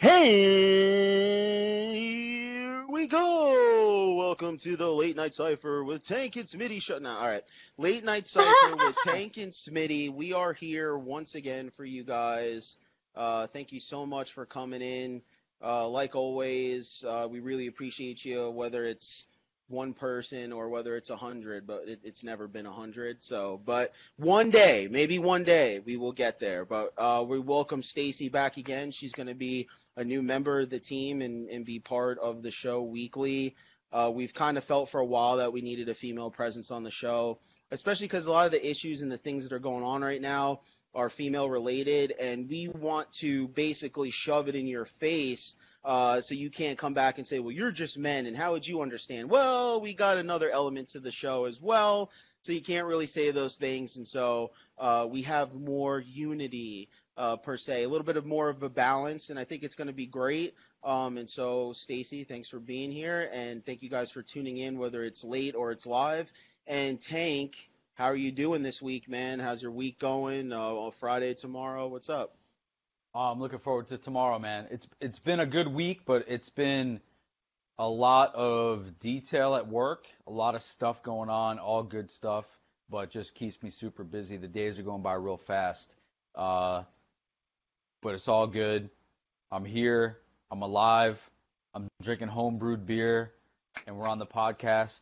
Here we go. Welcome to the late night cipher with Tank and Smitty. Shut now. All right, late night cipher with Tank and Smitty. We are here once again for you guys. Uh, thank you so much for coming in. Uh, like always, uh, we really appreciate you. Whether it's one person or whether it's a hundred, but it, it's never been a hundred. So, but one day, maybe one day, we will get there. But uh, we welcome Stacy back again. She's going to be a new member of the team and, and be part of the show weekly. Uh, we've kind of felt for a while that we needed a female presence on the show, especially because a lot of the issues and the things that are going on right now are female related, and we want to basically shove it in your face uh, so you can't come back and say, well, you're just men, and how would you understand? Well, we got another element to the show as well, so you can't really say those things, and so uh, we have more unity uh, per se, a little bit of more of a balance, and I think it's going to be great. Um, and so, Stacy, thanks for being here, and thank you guys for tuning in, whether it's late or it's live. And Tank, how are you doing this week, man? How's your week going? Uh, Friday tomorrow, what's up? I'm looking forward to tomorrow, man. It's it's been a good week, but it's been a lot of detail at work, a lot of stuff going on, all good stuff, but just keeps me super busy. The days are going by real fast, uh, but it's all good. I'm here. I'm alive. I'm drinking home brewed beer, and we're on the podcast,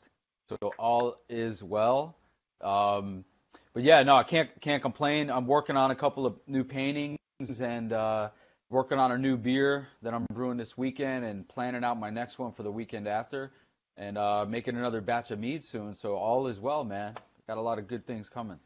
so all is well. Um, but yeah, no, I can't can't complain. I'm working on a couple of new paintings and uh, working on a new beer that I'm brewing this weekend and planning out my next one for the weekend after and uh, making another batch of mead soon. So all is well, man. Got a lot of good things coming.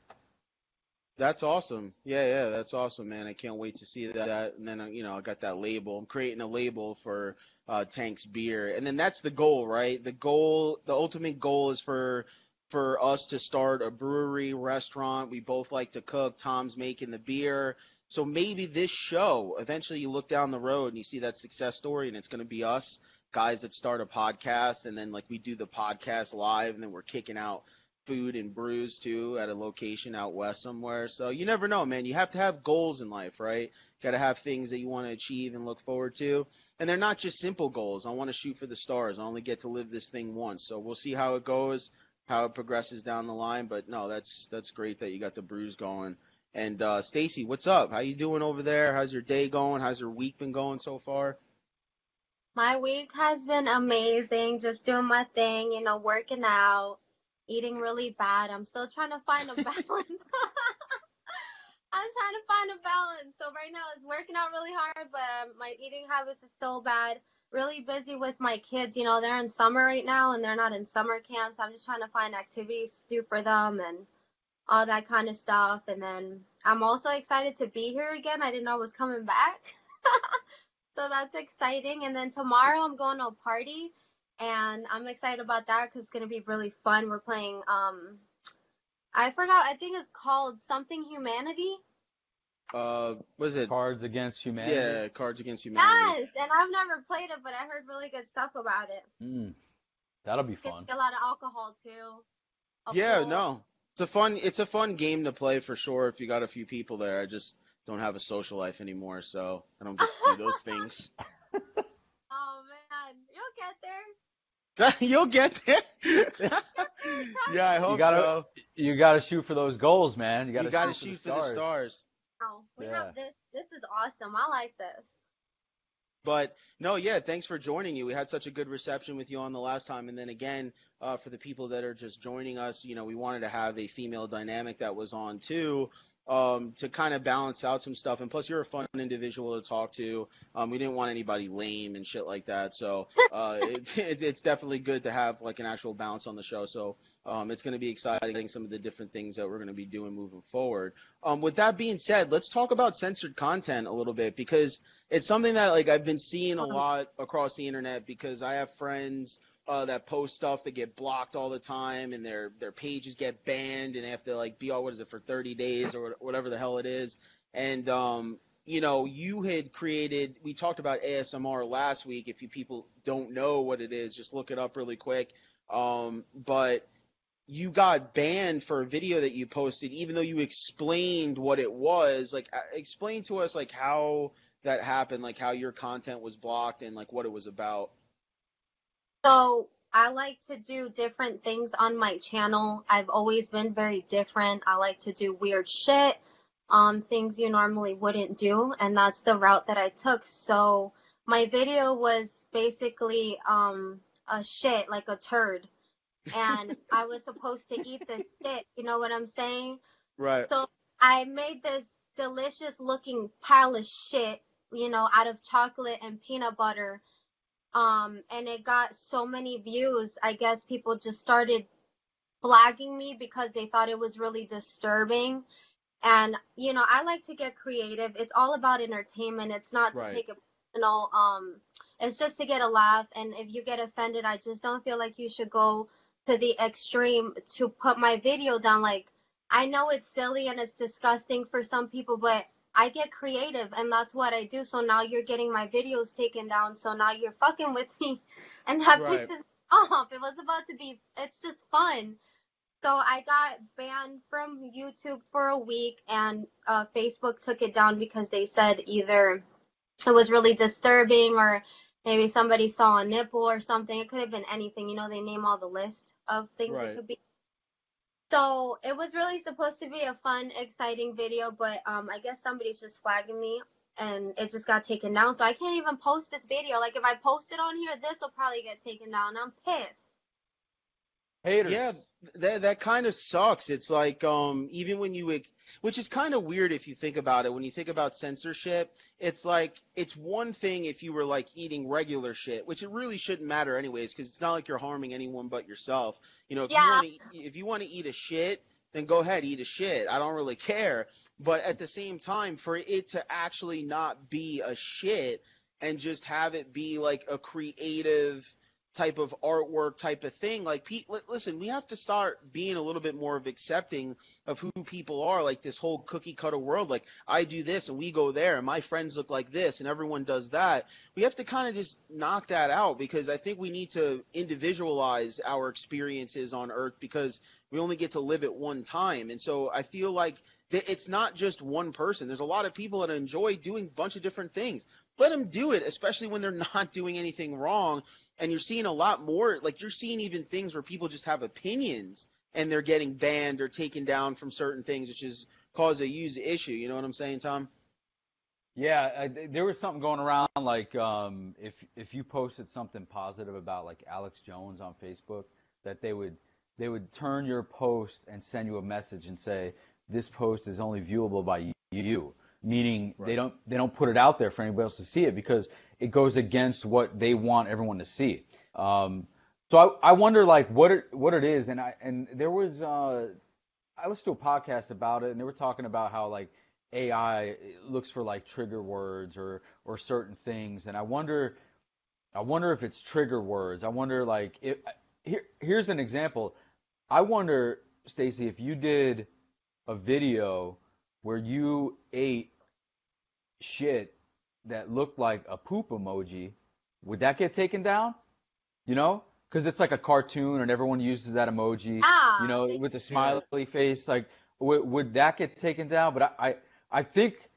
That's awesome. Yeah, yeah, that's awesome, man. I can't wait to see that. And then, you know, I got that label. I'm creating a label for uh, Tank's beer, and then that's the goal, right? The goal, the ultimate goal is for for us to start a brewery, restaurant. We both like to cook. Tom's making the beer. So maybe this show, eventually you look down the road and you see that success story and it's going to be us, guys that start a podcast and then like we do the podcast live and then we're kicking out food and brews too at a location out west somewhere. So you never know, man. You have to have goals in life, right? Got to have things that you want to achieve and look forward to. And they're not just simple goals. I want to shoot for the stars. I only get to live this thing once. So we'll see how it goes, how it progresses down the line. But no, that's that's great that you got the brews going. And uh, Stacy, what's up? How you doing over there? How's your day going? How's your week been going so far? My week has been amazing. Just doing my thing, you know, working out, eating really bad. I'm still trying to find a balance. I'm trying to find a balance. So right now it's working out really hard, but um, my eating habits is still bad. Really busy with my kids. You know, they're in summer right now and they're not in summer camp. So I'm just trying to find activities to do for them and all that kind of stuff. And then I'm also excited to be here again. I didn't know I was coming back. so that's exciting. And then tomorrow I'm going to a party and I'm excited about that because it's going to be really fun. We're playing, um, I forgot, I think it's called Something Humanity. Uh, was it? Cards Against Humanity. Yeah, Cards Against Humanity. Yes, and I've never played it, but I heard really good stuff about it. Mm, that'll be fun. a lot of alcohol too. Yeah, no, it's a fun it's a fun game to play for sure if you got a few people there. I just don't have a social life anymore, so I don't get to do those things. Oh man, you'll get there. You'll get there. yeah, I hope You gotta, so. you gotta shoot for those goals, man. You gotta, You gotta shoot, shoot for for the stars. stars. Oh, we Yeah. have this. This is awesome. I like this. But no, yeah, thanks for joining you. We had such a good reception with you on the last time, and then again, uh, for the people that are just joining us, you know, we wanted to have a female dynamic that was on too, um, to kind of balance out some stuff. And plus, you're a fun individual to talk to. Um, we didn't want anybody lame and shit like that, so uh, it, it, it's definitely good to have like an actual balance on the show. So um, it's going to be exciting some of the different things that we're going to be doing moving forward. Um, with that being said, let's talk about censored content a little bit because it's something that like I've been seeing a lot across the internet because I have friends uh, that post stuff that get blocked all the time and their their pages get banned and they have to like be all what is it for 30 days or whatever the hell it is. And um, you know, you had created. We talked about ASMR last week. If you people don't know what it is, just look it up really quick. Um, but you got banned for a video that you posted, even though you explained what it was. Like, uh, explain to us like how that happened, like how your content was blocked and like what it was about. So I like to do different things on my channel. I've always been very different. I like to do weird shit, um, things you normally wouldn't do, and that's the route that I took. So my video was basically um a shit, like a turd. And I was supposed to eat this shit, you know what I'm saying? Right. So I made this delicious looking pile of shit, you know, out of chocolate and peanut butter. Um, and it got so many views. I guess people just started flagging me because they thought it was really disturbing. And, you know, I like to get creative. It's all about entertainment. It's not to Right. take it personal. Um, it's just to get a laugh. And if you get offended, I just don't feel like you should go to the extreme to put my video down. Like, I know it's silly and it's disgusting for some people, but I get creative and that's what I do. So now you're getting my videos taken down. So now you're fucking with me. And that Right. pisses me off. It was about to be, it's just fun. So I got banned from YouTube for a week and uh, Facebook took it down because they said either it was really disturbing or maybe somebody saw a nipple or something. It could have been anything. You know, they name all the list of things Right. it could be. So it was really supposed to be a fun, exciting video, but um, I guess somebody's just flagging me and it just got taken down. So I can't even post this video. Like if I post it on here, this will probably get taken down. I'm pissed. Haters. Yeah, that that kind of sucks. It's like um even when you which is kind of weird if you think about it. When you think about censorship, it's like it's one thing if you were like eating regular shit, which it really shouldn't matter anyways because it's not like you're harming anyone but yourself. You know, if Yeah. you want to if you want to eat a shit, then go ahead eat a shit. I don't really care. But at the same time, for it to actually not be a shit and just have it be like a creative type of artwork type of thing like pe- li- listen we have to start being a little bit more of accepting of who people are like this whole cookie cutter world like i do this and we go there and my friends look like this and everyone does that. We have to kind of just knock that out because i think we need to individualize our experiences on earth because we only get to live it one time. And so i feel like it's not just one person. There's a lot of people that enjoy doing a bunch of different things. Let them do it especially when they're not doing anything wrong and you're seeing a lot more like you're seeing even things where people just have opinions and they're getting banned or taken down from certain things which is cause a huge issue. You know what i'm saying tom? Yeah, I, there was something going around like um, if if you posted something positive about like Alex Jones on Facebook, that they would they would turn your post and send you a message and say this post is only viewable by you, meaning they don't they don't put it out there for anybody else to see it because it goes against what they want everyone to see. Um, so I, I wonder like what it what it is, and I and there was uh, I listened to a podcast about it, and they were talking about how like AI looks for like trigger words or or certain things, and I wonder, I wonder if it's trigger words. I wonder like if here here's an example. I wonder, Stacy, if you did a video where you ate shit that looked like a poop emoji, would that get taken down? You know, because it's like a cartoon and everyone uses that emoji Ah, you know, with the smiley face. Like, w- would that get taken down? But I, I, I think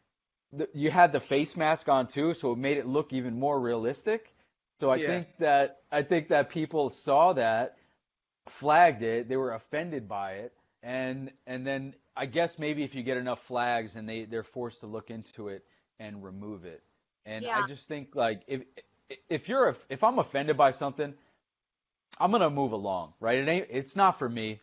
th- you had the face mask on too, so it made it look even more realistic. So I Yeah. think that I think that people saw that, flagged it, they were offended by it, and and then I guess maybe if you get enough flags and they they're forced to look into it and remove it. And Yeah. I just think like if if you're a, if I'm offended by something, I'm gonna move along, right? It ain't it's not for me.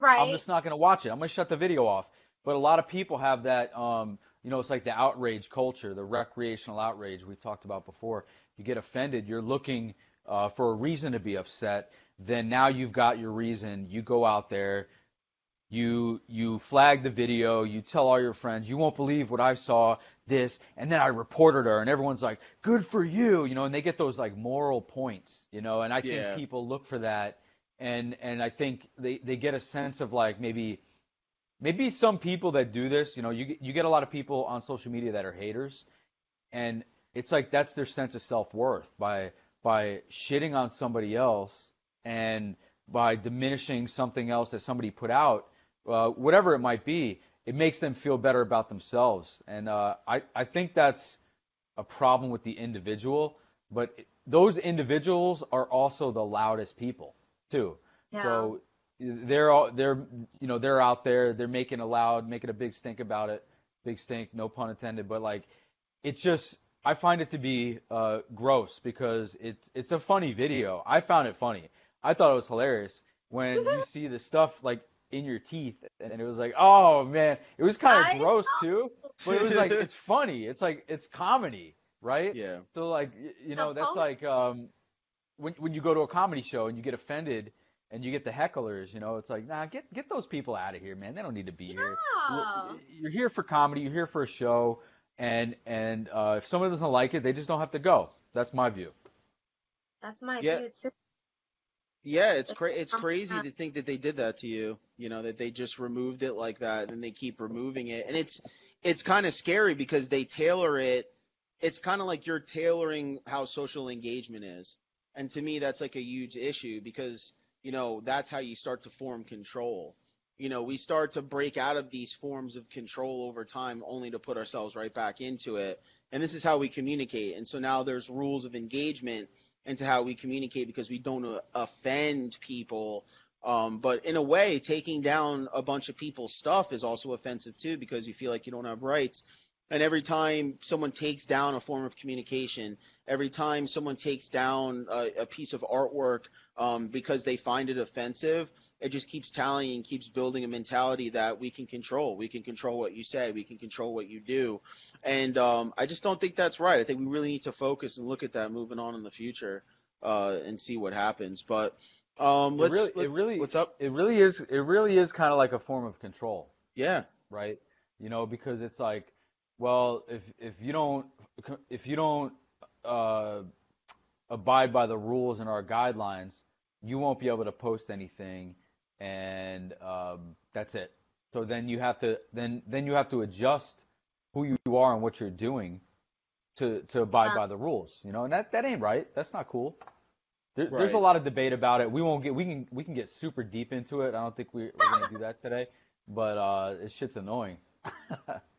right. I'm just not going to watch it. I'm going to shut the video off. But a lot of people have that, um, you know, it's like the outrage culture, the recreational outrage we talked about before. You get offended, you're looking uh, for a reason to be upset. Then now you've got your reason. You go out there, you you flag the video, you tell all your friends, you won't believe what I saw, this, and then I reported her, and everyone's like, good for you, you know, and they get those like moral points, you know, and I think Yeah. people look for that and and I think they they get a sense of like maybe maybe some people that do this, you know, you get- you get a lot of people on social media that are haters, and it's like that's their sense of self worth by by shitting on somebody else and by diminishing something else that somebody put out, uh, whatever it might be, it makes them feel better about themselves, and uh, I I think that's a problem with the individual, but those individuals are also the loudest people too. Yeah. So they're all they're you know they're out there they're making a loud making a big stink about it. Big stink no pun intended but like it's just I find it to be uh, gross because it's it's a funny video. I found it funny. I thought it was hilarious. When you see the stuff like in your teeth and it was like oh man it was kind I of gross know. too but it was like it's funny it's like it's comedy right Yeah. so like you know The that's post- like um when when you go to a comedy show and you get offended and you get the hecklers, you know, it's like, nah, get get those people out of here, man. They don't need to be here. Yeah. You're here for comedy. You're here for a show, and and uh, if someone doesn't like it, they just don't have to go. That's my view. That's my Yeah. view too. Yeah, it's cra- it's crazy to think that they did that to you. You know that they just removed it like that, and they keep removing it, and it's it's kind of scary because they tailor it. It's kind of like you're tailoring how social engagement is, and to me, that's like a huge issue because you know that's how you start to form control. You know, we start to break out of these forms of control over time, only to put ourselves right back into it. And this is how we communicate. And so now there's rules of engagement into how we communicate because we don't uh, offend people. Um, but in a way, taking down a bunch of people's stuff is also offensive too because you feel like you don't have rights. And every time someone takes down a form of communication, every time someone takes down a, a piece of artwork um, because they find it offensive, it just keeps tallying and keeps building a mentality that we can control. We can control what you say. We can control what you do. And um, I just don't think that's right. I think we really need to focus and look at that moving on in the future uh, and see what happens. But um, It let's. really, let- it really, what's up? It really is. It really is kind of like a form of control. Yeah. right? You know, because it's like, well, if if you don't if you don't uh, abide by the rules and our guidelines, you won't be able to post anything, and um, that's it. So then you have to then then you have to adjust who you are and what you're doing to to abide Yeah. by the rules. You know, and that that ain't right. That's not cool. There, There's a lot of debate about it. We won't get we can we can get super deep into it. I don't think we, we're gonna do that today. But uh, this shit's annoying.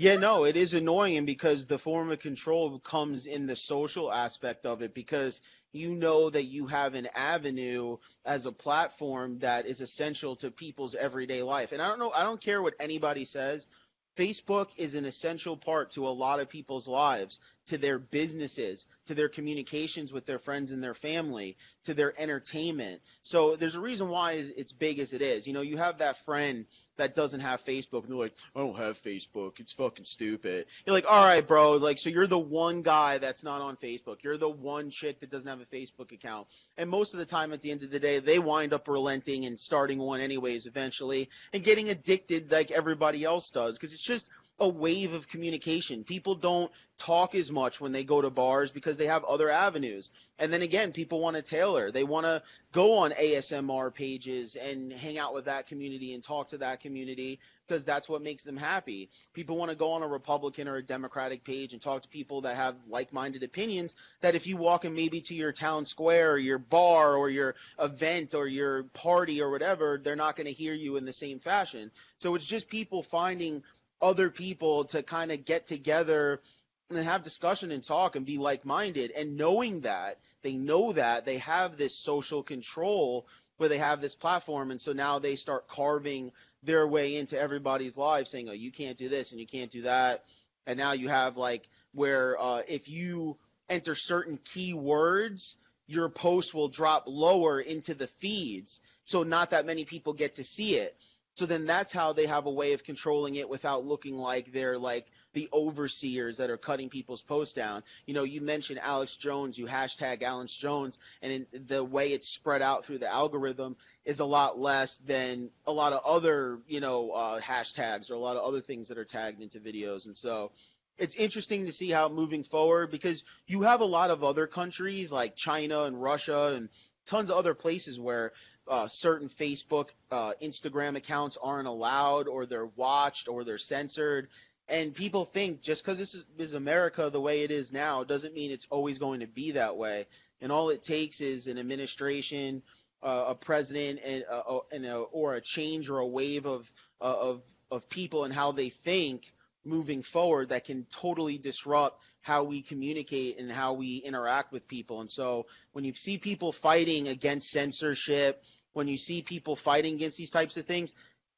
Yeah, no, it is annoying because the form of control comes in the social aspect of it because you know that you have an avenue as a platform that is essential to people's everyday life. And I don't know, I don't care what anybody says. Facebook is an essential part to a lot of people's lives, to their businesses, to their communications with their friends and their family, to their entertainment. So there's a reason why it's big as it is. You know, you have that friend that doesn't have Facebook and they're like, I don't have Facebook. It's fucking stupid. You're like, all right, bro. Like, so you're the one guy that's not on Facebook. You're the one chick that doesn't have a Facebook account. And most of the time at the end of the day, they wind up relenting and starting one anyways eventually and getting addicted like everybody else does because it's just a wave of communication. People don't talk as much when they go to bars because they have other avenues. And then again, people want to tailor. They want to go on ASMR pages and hang out with that community and talk to that community because that's what makes them happy. People want to go on a Republican or a Democratic page and talk to people that have like-minded opinions that if you walk in maybe to your town square or your bar or your event or your party or whatever, they're not going to hear you in the same fashion. So it's just people finding other people to kind of get together and have discussion and talk and be like-minded. And knowing that they know that they have this social control where they have this platform. And so now they start carving their way into everybody's lives saying oh you can't do this and you can't do that. And now you have like where uh, if you enter certain keywords your post will drop lower into the feeds. So not that many people get to see it so then that's how they have a way of controlling it without looking like they're like the overseers that are cutting people's posts down. You know, you mentioned Alex Jones, you hashtag Alex Jones, and the way it's spread out through the algorithm is a lot less than a lot of other, you know, uh, hashtags or a lot of other things that are tagged into videos. And so it's interesting to see how moving forward because you have a lot of other countries like China and Russia and tons of other places where uh, certain Facebook, uh, Instagram accounts aren't allowed, or they're watched, or they're censored. And people think just because this is, is America the way it is now doesn't mean it's always going to be that way. And all it takes is an administration, uh, a president, and, uh, and a, or a change or a wave of uh, of of people and how they think moving forward that can totally disrupt how we communicate and how we interact with people. And so when you see people fighting against censorship, when you see people fighting against these types of things,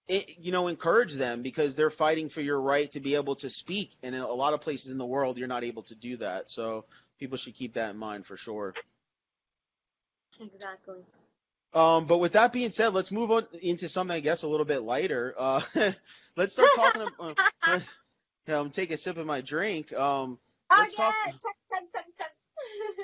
it, you know, encourage them because they're fighting for your right to be able to speak. And in a lot of places in the world, you're not able to do that. So people should keep that in mind for sure. Exactly. Um, but with that being said, let's move on into something I guess a little bit lighter. Uh, let's start talking. About, uh, yeah, I'm taking a sip of my drink. Um, let's oh, talk. yeah. Check, check, check, check.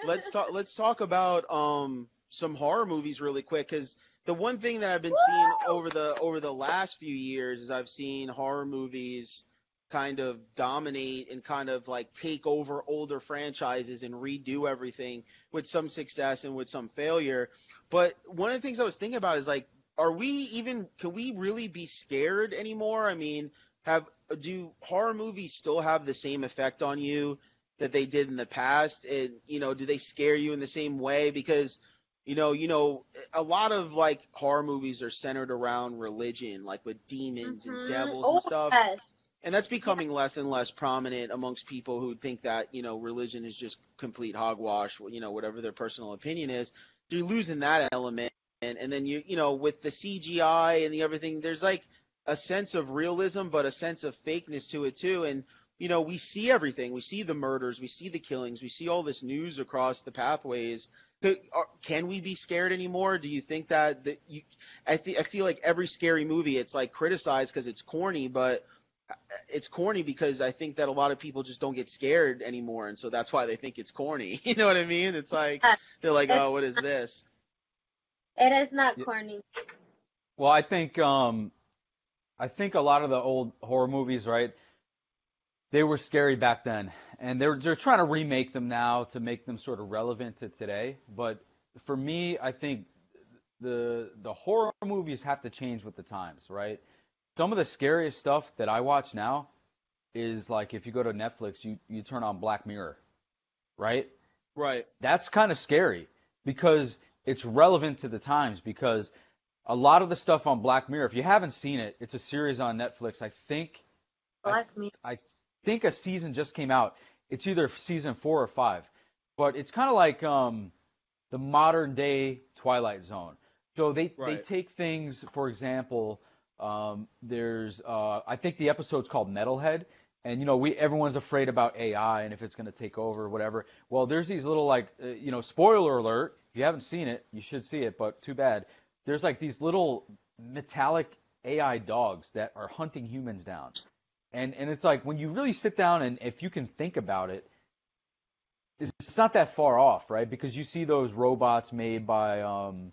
Let's talk. Let's talk about um some horror movies really quick because the one thing that I've been seeing over the over the last few years is I've seen horror movies kind of dominate and kind of like take over older franchises and redo everything with some success and with some failure. But one of the things I was thinking about is like, are we even? Can we really be scared anymore? I mean, have do horror movies still have the same effect on you that they did in the past? And you know, do they scare you in the same way? Because you know, you know, a lot of like horror movies are centered around religion, like with demons Mhm. and devils Oh, and stuff. yes. And that's becoming less and less prominent amongst people who think that, you know, religion is just complete hogwash, you know, whatever their personal opinion is. You're losing that element. And, and then you, you know, with the CGI and the everything, there's like a sense of realism, but a sense of fakeness to it too. And, you know, we see everything. We see the murders, we see the killings, we see all this news across the pathways. Can we be scared anymore? Do you think that, that you, I, th- I feel like every scary movie, it's like criticized because it's corny, but it's corny because I think that a lot of people just don't get scared anymore, and so that's why they think it's corny. You know what I mean? It's like they're like, oh, what is this? It is not corny. Well, I think um, I think a lot of the old horror movies, right? They were scary back then, and they're they're trying to remake them now to make them sort of relevant to today. But for me, I think the the horror movies have to change with the times, right? Some of the scariest stuff that I watch now is like if you go to Netflix, you you turn on Black Mirror, right? Right. that's kind of scary because it's relevant to the times because a lot of the stuff on Black Mirror, if you haven't seen it, it's a series on Netflix. I think Bless me. I think a season just came out. It's either season 4 or 5. But it's kind of like um the modern day Twilight Zone. So they they take things, for example, um, there's uh, I think the episode's called Metalhead, and you know we everyone's afraid about AI and if it's going to take over or whatever. Well, there's these little like uh, you know spoiler alert. If you haven't seen it, you should see it, but too bad. There's like these little metallic AI dogs that are hunting humans down. And and it's like when you really sit down and if you can think about it, it's, it's not that far off, right? Because you see those robots made by um,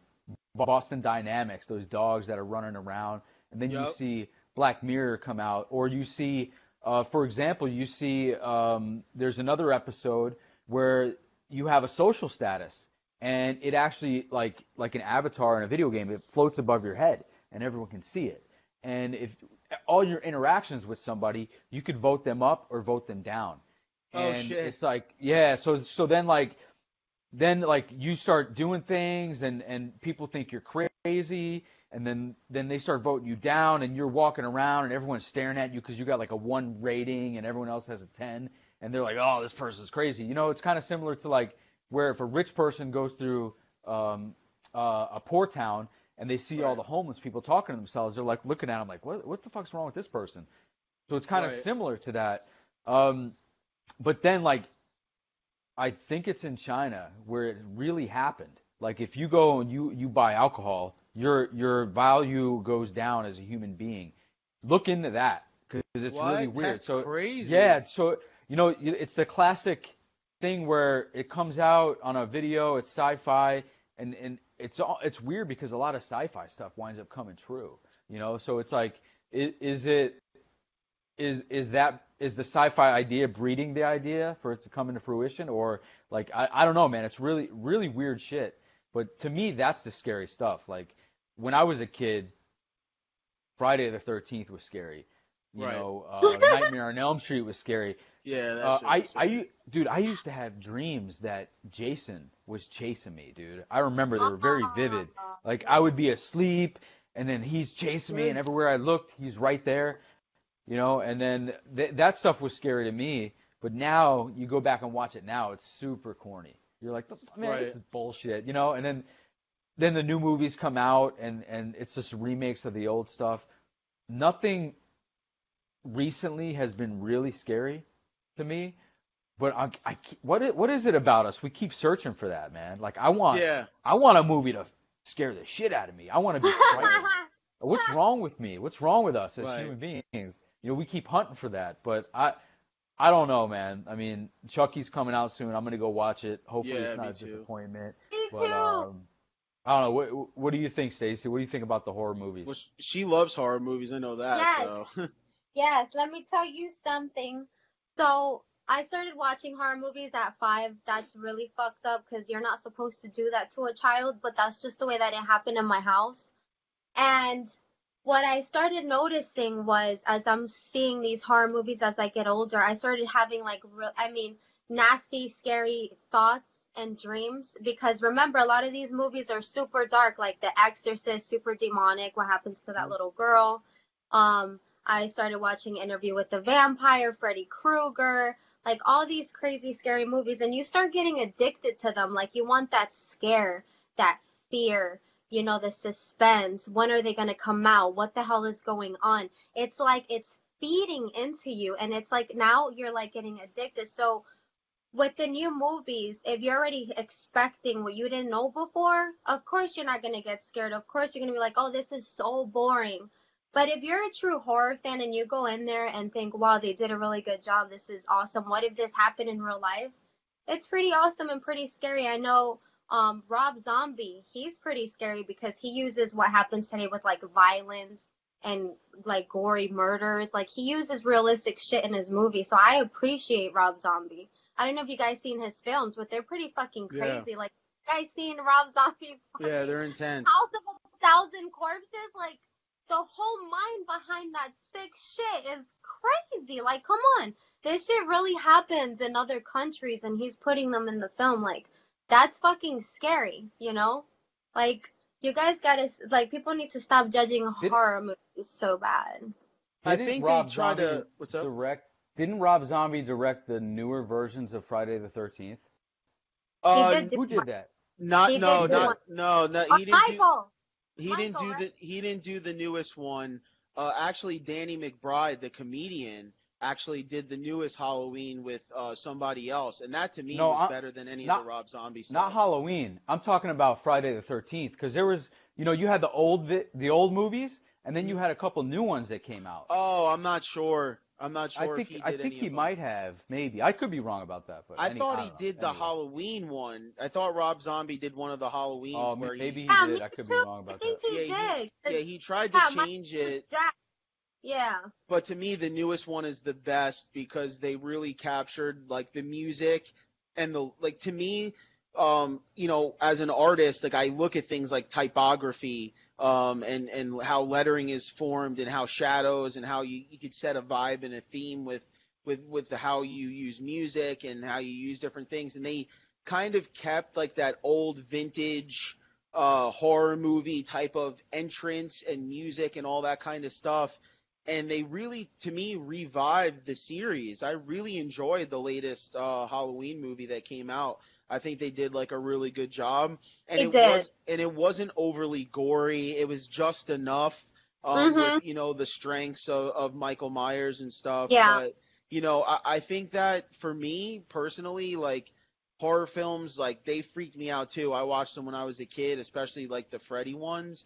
Boston Dynamics, those dogs that are running around, and then you see Black Mirror come out, or you see, uh, for example, you see um, there's another episode where you have a social status, and it actually like like an avatar in a video game, it floats above your head, and everyone can see it. And if all your interactions with somebody, you could vote them up or vote them down. Oh, And shit. it's like, yeah, so so then like then like you start doing things and and people think you're crazy and then then they start voting you down and you're walking around and everyone's staring at you because you got like a 1 rating and everyone else has a 10 and they're like, "Oh, this person's crazy." You know, it's kind of similar to like where if a rich person goes through um uh, a poor town and they see all the homeless people talking to themselves, they're like looking at them like, "What what the fuck's wrong with this person?" So it's kind of similar to that. Um, but then like I think it's in China where it really happened. Like if you go and you you buy alcohol, your your value goes down as a human being. Look into that because it's what? really weird. That's so crazy. yeah, so you know it's the classic thing where it comes out on a video, it's sci-fi, and and it's all it's weird because a lot of sci-fi stuff winds up coming true. You know, so it's like, is, is it is is that is the sci-fi idea breeding the idea for it to come into fruition, or like I I don't know, man. It's really really weird shit. But to me, that's the scary stuff. Like when I was a kid, Friday the Thirteenth was scary. You Right. know, uh, Nightmare on Elm Street was scary. Yeah, that's Uh. I, I, dude, I used to have dreams that Jason was chasing me, dude. I remember they were very vivid. Like I would be asleep, and then he's chasing me, and everywhere I looked, he's right there. you know, and then th- that stuff was scary to me. But now you go back and watch it now, it's super corny. You're like, man, Right. this is bullshit, you know. And then then the new movies come out, and and it's just remakes of the old stuff. Nothing recently has been really scary to me. But I, I, what is, what is it about us? We keep searching for that, man. Like I want, Yeah. I want a movie to scare the shit out of me. I want to be frightened. What's wrong with me? What's wrong with us as Right. human beings? You know, we keep hunting for that, but I, I don't know, man. I mean, Chucky's coming out soon. I'm gonna go watch it. Hopefully, Yeah, it's not a too. disappointment. Me But too. um, I don't know. What, what do you think, Stacy? What do you think about the horror movies? Well, she loves horror movies. I know that. Yes. So. Yes, let me tell you something. So I started watching horror movies at five. That's really fucked up because you're not supposed to do that to a child, but that's just the way that it happened in my house. And what I started noticing was as I'm seeing these horror movies as I get older, I started having like, real, I mean, nasty, scary thoughts and dreams because remember a lot of these movies are super dark like the exorcist super demonic what happens to that little girl um i started watching interview with the vampire freddy krueger like all these crazy scary movies and you start getting addicted to them. Like you want that scare that fear you know the suspense. When are they going to come out? What the hell is going on? It's like it's feeding into you and it's like now you're like getting addicted. So with the new movies, if you're already expecting what you didn't know before, of course you're not going to get scared. Of course you're going to be like, oh, this is so boring. But if you're a true horror fan and you go in there and think, wow, they did a really good job, this is awesome. What if this happened in real life? It's pretty awesome and pretty scary. I know um, Rob Zombie, he's pretty scary because he uses what happens today with like violence and like gory murders. Like he uses realistic shit in his movie. So I appreciate Rob Zombie. I don't know if you guys seen his films, but they're pretty fucking Yeah. crazy. Like, you guys seen Rob Zombie's Yeah, they're intense. House of a Thousand Corpses? Like, the whole mind behind that sick shit is crazy. Like, come on. This shit really happens in other countries, and he's putting them in the film. Like, that's fucking scary, you know? Like, you guys gotta, like, people need to stop judging Did- horror movies so bad. I think Rob they tried Zombie to. What's up? direct? Didn't Rob Zombie direct the newer versions of Friday the Thirteenth? Uh, did Who did that? not he no did do not no no he didn't do Michael! he didn't Michael, do right? the he didn't do the newest one. Uh, actually, Danny McBride, the comedian, actually did the newest Halloween with uh, somebody else, and that to me No, was I- better than any not- of the Rob Zombie stuff. Not Halloween. I'm talking about Friday the 13th because there was, you know, you had the old vi- the old movies, and then you had a couple new ones that came out. Oh, I'm not sure. I'm not sure I think if he did I think any he of them. might have maybe. I could be wrong about that, but I any- thought don't he know. did the Anyway. Halloween one. I thought Rob Zombie did one of the Halloweens Oh, where maybe he Yeah, did. I could too. be wrong I about think that. he Yeah, did. he, yeah, he tried to Yeah, my- change it. Jack. Yeah. but to me the newest one is the best because they really captured like the music and the like to me um you know as an artist like i look at things like typography um and and how lettering is formed and how shadows and how you, you could set a vibe and a theme with with with how you use music and how you use different things. And they kind of kept like that old vintage uh horror movie type of entrance and music and all that kind of stuff. And they really to me revived the series. I really enjoyed the latest uh, halloween movie that came out i think they did like a really good job and it did. was and it wasn't overly gory it was just enough um, Mhm. with you know the strengths of, of michael myers and stuff Yeah. but you know I, I think that for me personally like horror films like they freaked me out too i watched them when i was a kid especially like the freddy ones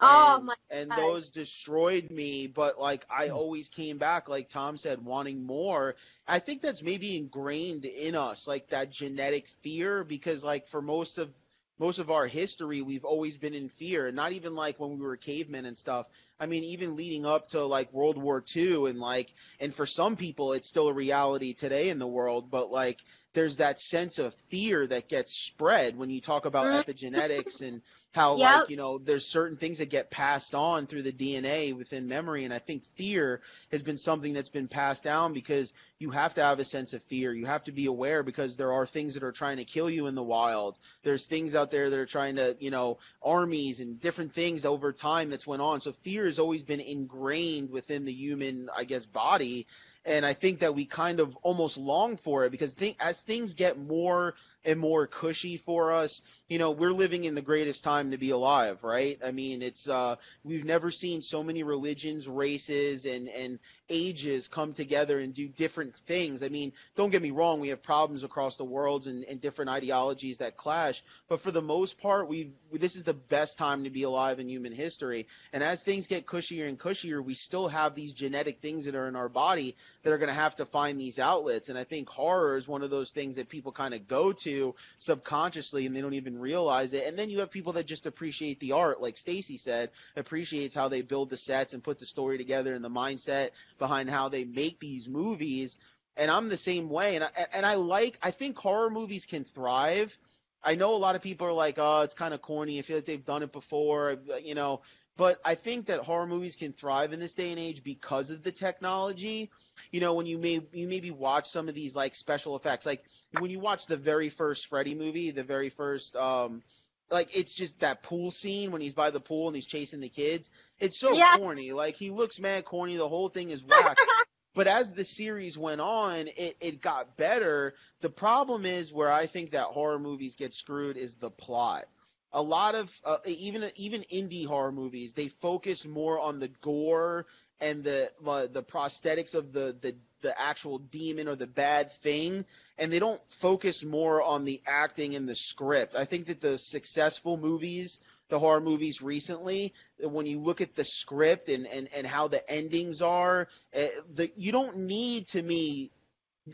Oh and, my and gosh. those destroyed me but like i Hmm. always came back like tom said wanting more i think that's maybe ingrained in us like that genetic fear because like for most of most of our history we've always been in fear not even like when we were cavemen and stuff i mean even leading up to like world war ii and like and for some people it's still a reality today in the world but like there's that sense of fear that gets spread when you talk about Mm. epigenetics and how Yep. like you know there's certain things that get passed on through the DNA within memory and I think fear has been something that's been passed down because you have to have a sense of fear you have to be aware because there are things that are trying to kill you in the wild there's things out there that are trying to you know armies and different things over time that's went on so fear has always been ingrained within the human, I guess, body. And I think that we kind of almost long for it because th- as things get more and more cushy for us, you know, we're living in the greatest time to be alive, right? I mean, it's uh, we've never seen so many religions, races, and and ages come together and do different things. I mean, don't get me wrong, we have problems across the world and, and different ideologies that clash, but for the most part, we this is the best time to be alive in human history. And as things get cushier and cushier, we still have these genetic things that are in our body that are going to have to find these outlets. And I think horror is one of those things that people kind of go to subconsciously and they don't even realize it. And then you have people that just appreciate the art, like Stacy said, appreciates how they build the sets and put the story together and the mindset behind how they make these movies. And I'm the same way. And I, and I like, I think horror movies can thrive. I know a lot of people are like, oh, it's kind of corny. I feel like they've done it before, you know. But I think that horror movies can thrive in this day and age because of the technology. You know, when you may you maybe watch some of these like special effects, like when you watch the very first Freddy movie, the very first um, like it's just that pool scene when he's by the pool and he's chasing the kids. It's so Yeah. corny. Like he looks mad corny. The whole thing is whack. but as the series went on, it, it got better. The problem is where I think that horror movies get screwed is the plot. A lot of uh, even even indie horror movies they focus more on the gore and the the, the prosthetics of the, the the actual demon or the bad thing and they don't focus more on the acting and the script. I think that the successful movies, the horror movies recently, when you look at the script and, and, and how the endings are, uh, the, you don't need to me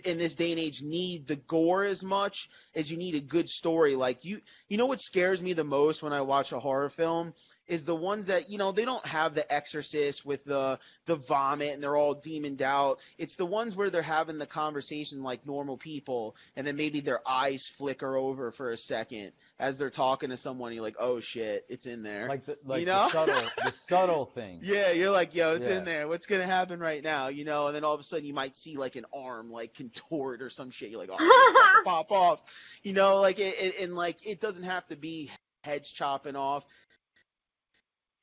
in this day and age need the gore as much as you need a good story. Like you, you know what scares me the most when I watch a horror film is the ones that you know they don't have the exorcist with the the vomit and they're all demoned out. It's the ones where they're having the conversation like normal people, and then maybe their eyes flicker over for a second as they're talking to someone. You're like, oh shit, it's in there. Like the like You know? the subtle the subtle thing. Yeah, you're like, yo, it's Yeah. in there. What's gonna happen right now? You know, and then all of a sudden you might see like an arm like contort or some shit. You're like, oh, it's about to pop off. You know, like it, it, and like it doesn't have to be heads chopping off.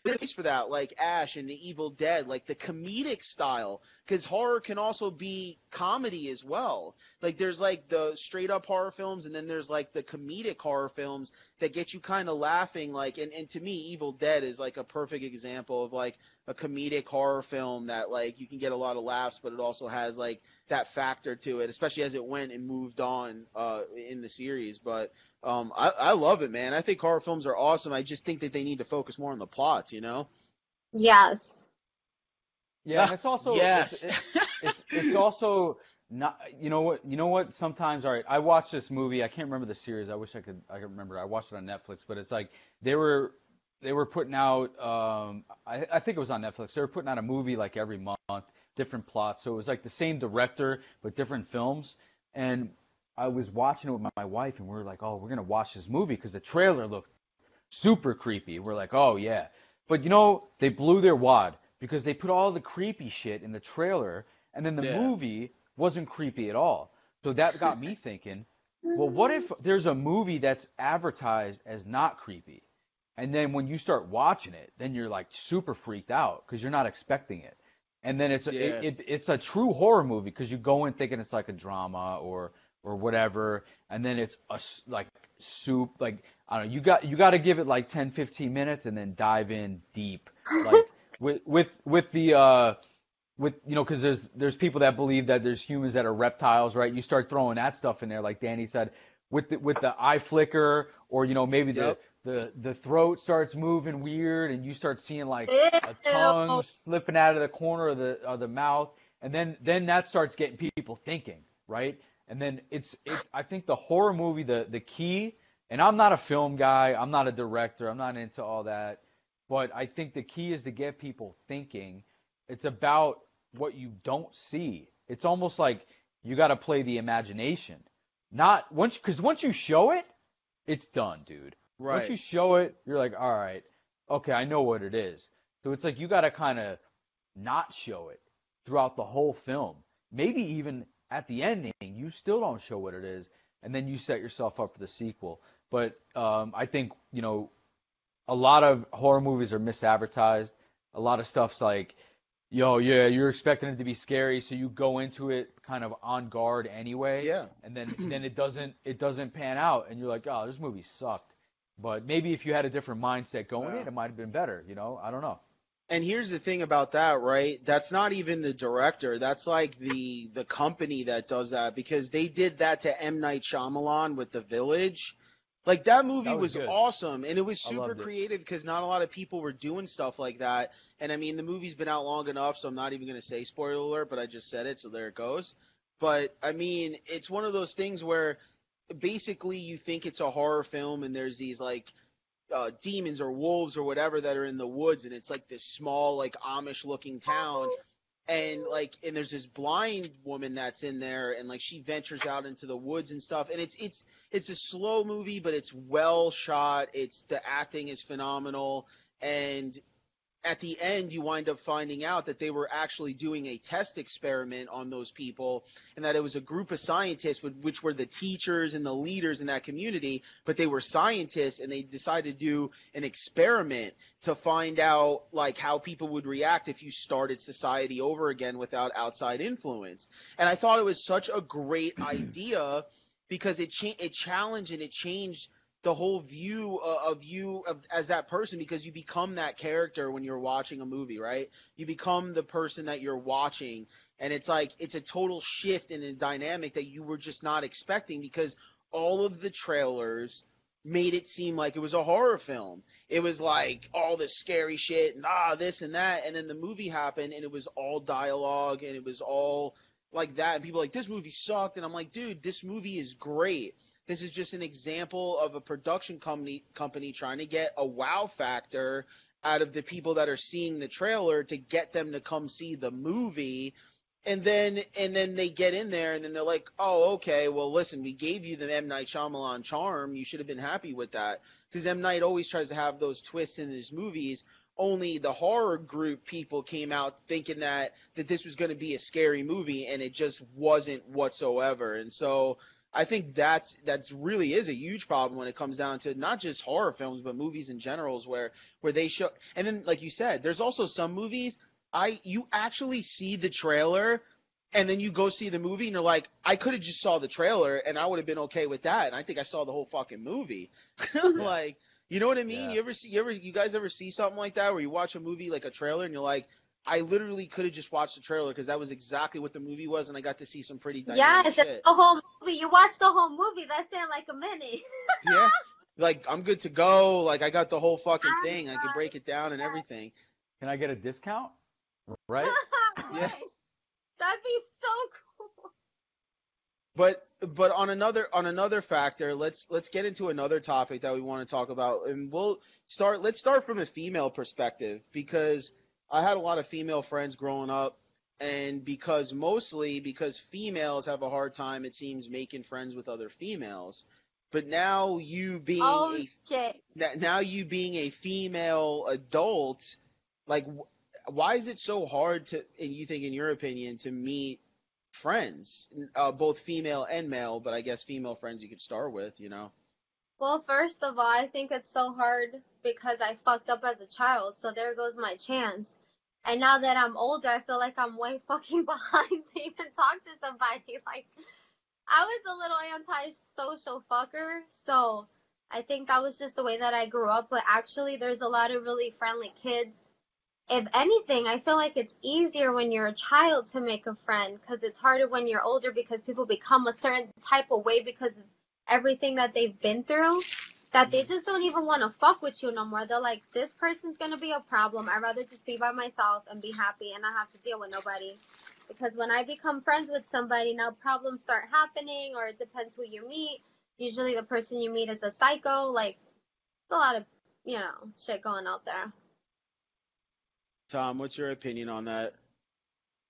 Place for that, like Ash and the Evil Dead, like the comedic style, because horror can also be comedy as well. Like there's like the straight up horror films, and then there's like the comedic horror films that get you kind of laughing. Like, and, and to me, Evil Dead is like a perfect example of like a comedic horror film that like you can get a lot of laughs, but it also has like that factor to it, especially as it went and moved on uh, in the series. But um, I, I love it, man. I think horror films are awesome. I just think that they need to focus more on the plots, you know? yes. Yeah, it's also yes. it's, it's, it's, it's also not you know what you know what sometimes all right I watched this movie I can't remember the series I wish I could I could remember I watched it on Netflix but it's like they were they were putting out um I, I think it was on Netflix they were putting out a movie like every month different plots so it was like the same director but different films and I was watching it with my, wife and we were like oh we're gonna watch this movie because the trailer looked super creepy we're like oh yeah but you know they blew their wad because they put all the creepy shit in the trailer and then the Yeah. movie wasn't creepy at all. So that got me thinking, well, what if there's a movie that's advertised as not creepy? And then when you start watching it, then you're like super freaked out because you're not expecting it. And then it's a, Yeah. it, it, it's a true horror movie because you go in thinking it's like a drama or or whatever, and then it's a like soup like I don't know. You got you got to give it like 10, 15 minutes and then dive in deep. Like with with with the uh with you know because there's there's people that believe that there's humans that are reptiles, right? You start throwing that stuff in there, like Danny said, with the, with the eye flicker, or you know maybe Yep. the the the throat starts moving weird, and you start seeing like a tongue slipping out of the corner of the of the mouth, and then then that starts getting people thinking, right? And then it's it, I think the horror movie the the key, and I'm not a film guy, I'm not a director, I'm not into all that, but I think the key is to get people thinking. It's about what you don't see. It's almost like you got to play the imagination. Not once because once you show it, it's done, dude. Right. Once you show it, you're like, all right, okay, I know what it is. So it's like you got to kind of not show it throughout the whole film. Maybe even at the ending, you still don't show what it is, and then you set yourself up for the sequel. But um, I think you know, a lot of horror movies are misadvertised. a lot of stuff's like, yo, yeah, you're expecting it to be scary, so you go into it kind of on guard anyway. Yeah. And then then it doesn't it doesn't pan out, and you're like, oh, this movie sucked. But maybe if you had a different mindset going Yeah. in, it might have been better. You know, I don't know. And here's the thing about that, right? That's not even the director. That's like the the company that does that because they did that to M Night Shyamalan with The Village. Like that movie That was, was awesome and it was super creative because not a lot of people were doing stuff like that. And I mean, the movie's been out long enough, so I'm not even going to say spoiler alert, but I just said it, so there it goes. But I mean, it's one of those things where basically you think it's a horror film and there's these like uh, demons or wolves or whatever that are in the woods, and it's like this small, like Amish looking town. And like, and there's this blind woman that's in there, and like she ventures out into the woods and stuff. And it's it's it's a slow movie, but it's well shot. It's the acting is phenomenal, and at the end you wind up finding out that they were actually doing a test experiment on those people and that it was a group of scientists which were the teachers and the leaders in that community but they were scientists and they decided to do an experiment to find out like how people would react if you started society over again without outside influence. And i thought it was such a great idea because it cha- it challenged and it changed the whole view uh, of you of, as that person because you become that character when you're watching a movie, right? You become the person that you're watching, and it's like it's a total shift in the dynamic that you were just not expecting because all of the trailers made it seem like it was a horror film. It was like all this scary shit and ah this and that, and then the movie happened and it was all dialogue and it was all like that, and people like this movie sucked, and I'm like, dude, this movie is great. This is just an example of a production company company trying to get a wow factor out of the people that are seeing the trailer to get them to come see the movie. And then and then they get in there and then they're like, "Oh, okay. Well, listen, we gave you the M Night Shyamalan charm. You should have been happy with that." Because M Night always tries to have those twists in his movies. Only the horror group people came out thinking that that this was going to be a scary movie, and it just wasn't whatsoever. And so I think that's that's really is a huge problem when it comes down to not just horror films but movies in generals where where they show and then like you said there's also some movies I you actually see the trailer and then you go see the movie and you're like I could have just saw the trailer and I would have been okay with that and I think I saw the whole fucking movie. Like you know what I mean? Yeah. you ever see you ever you guys ever see something like that where you watch a movie like a trailer and you're like I literally could have just watched the trailer because that was exactly what the movie was, and I got to see some pretty dynamic Yes, shit. it's the whole movie. You watch the whole movie. That's in like a minute. yeah. Like I'm good to go. Like I got the whole fucking I'm thing. I could break it down and everything. Can I get a discount? Right? Yeah. That'd be so cool. But but on another on another factor, let's let's get into another topic that we want to talk about, and we'll start. Let's start from a female perspective because I had a lot of female friends growing up, and because mostly because females have a hard time, it seems, making friends with other females. But now you being Oh a shit. now you being a female adult, like why is it so hard to, and you think in your opinion, to meet friends, uh, both female and male, but I guess female friends you could start with, you know? Well, first of all, I think it's so hard because I fucked up as a child, so there goes my chance. And now that I'm older, I feel like I'm way fucking behind to even talk to somebody. Like, I was a little antisocial fucker, so I think that was just the way that I grew up. But actually, there's a lot of really friendly kids. If anything, I feel like it's easier when you're a child to make a friend because it's harder when you're older because people become a certain type of way because of everything that they've been through that they just don't even want to fuck with you no more. They're like, this person's gonna be a problem. I'd rather just be by myself and be happy and not have to deal with nobody. Because when I become friends with somebody, now problems start happening, or it depends who you meet. Usually, the person you meet is a psycho. Like, it's a lot of you know shit going out there. Tom, what's your opinion on that?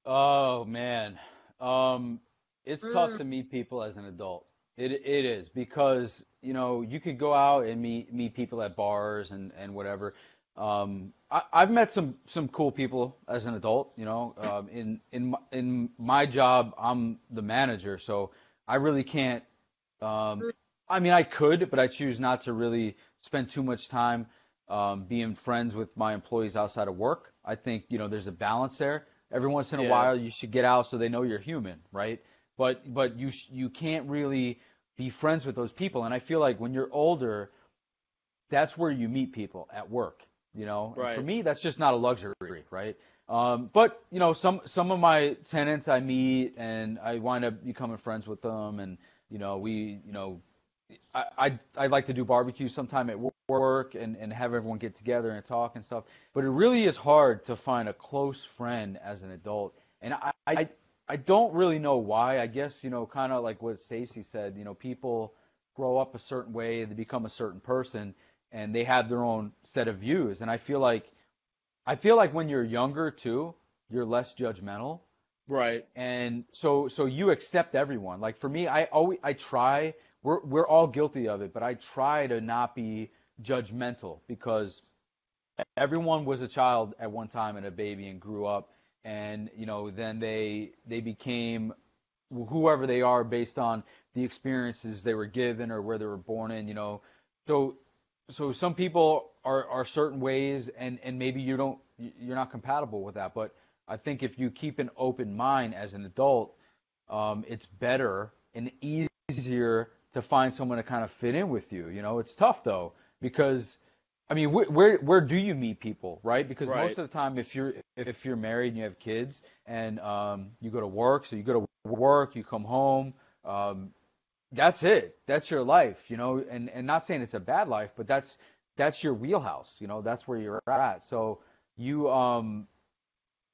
Oh man, um, it's tough Mm. to meet people as an adult. It it is because you know you could go out and meet meet people at bars and and whatever. Um, I, I've met some some cool people as an adult. You know, um, in in my, in my job, I'm the manager, so I really can't. Um, I mean, I could, but I choose not to really spend too much time um, being friends with my employees outside of work. I think you know there's a balance there. Every once in a Yeah. while, you should get out so they know you're human, right? But but you you can't really be friends with those people. And I feel like when you're older, that's where you meet people at work. You know, Right. for me, that's just not a luxury, right? Um, but you know, some some of my tenants I meet and I wind up becoming friends with them, and you know, we you know, I I I like to do barbecue sometime at work and and have everyone get together and talk and stuff. But it really is hard to find a close friend as an adult, and I I I don't really know why. I guess you know, kind of like what Stacy said. You know, people grow up a certain way, they become a certain person, and they have their own set of views. And I feel like I feel like when you're younger too, you're less judgmental Right. and so so you accept everyone like for me i always i try we're we're all guilty of it but i try to not be judgmental because everyone was a child at one time and a baby and grew up and you know then they they became whoever they are based on the experiences they were given or where they were born in you know. So so some people are are certain ways and and maybe you don't you're not compatible with that. But i think if you keep an open mind as an adult um it's better and easier to find someone to kind of fit in with you you know. It's tough though because I mean, where, where where do you meet people, right? Because Right. most of the time, if you're if you're married and you have kids and um, you go to work, so you go to work, you come home, um, that's it. That's your life, you know. And and not saying it's a bad life, but that's that's your wheelhouse, you know. That's where you're at. So you um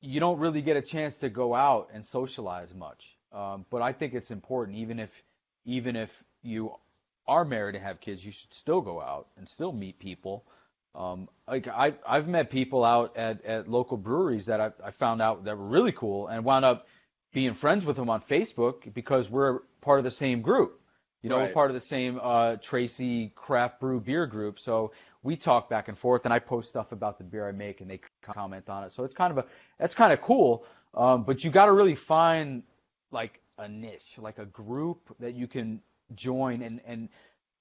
you don't really get a chance to go out and socialize much. Um, but I think it's important, even if even if you are married and have kids, you should still go out and still meet people. Um, like I, I've met people out at, at local breweries that I, I found out that were really cool and wound up being friends with them on Facebook because we're part of the same group. You know, Right. we're part of the same uh, Tracy Craft Brew beer group. So we talk back and forth, and I post stuff about the beer I make, and they comment on it. So it's kind of a that's kind of cool. Um, but you got to really find like a niche, like a group that you can join, and and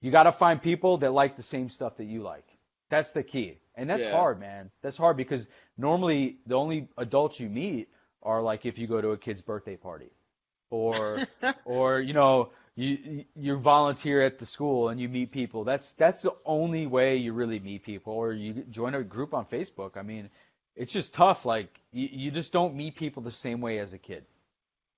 you got to find people that like the same stuff that you like. That's the key, and that's Yeah. hard, man. That's hard because normally the only adults you meet are like if you go to a kid's birthday party, or or you know you you volunteer at the school and you meet people. That's that's the only way you really meet people, or you join a group on Facebook. I mean, it's just tough. Like you, you just don't meet people the same way as a kid.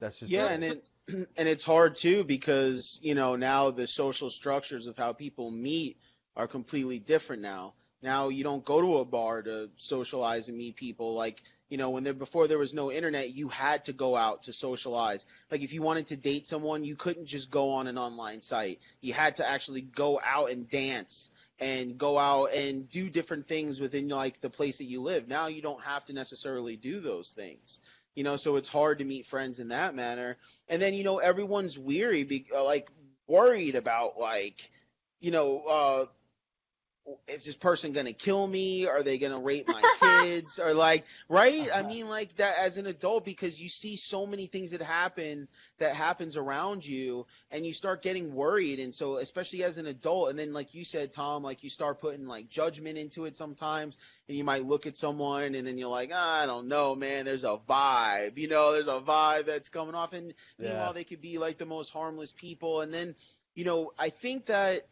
That's just Yeah, and it and it's hard too because you know now the social structures of how people meet are completely different now. Now you don't go to a bar to socialize and meet people like you know when there before there was no internet you had to go out to socialize. Like if you wanted to date someone you couldn't just go on an online site. You had to actually go out and dance and go out and do different things within like the place that you live. Now you don't have to necessarily do those things you know so it's hard to meet friends in that manner and then you know everyone's weary be, like worried about like you know uh is this person gonna kill me? Are they gonna rape my kids? Or like right? I mean like that as an adult because you see so many things that happen that happens around you and you start getting worried. And so especially as an adult and then like you said tom like you start putting like judgment into it sometimes and you might look at someone and then you're like ah, i don't know man there's a vibe you know there's a vibe that's coming off. And Yeah. meanwhile they could be like the most harmless people. And then you know i think that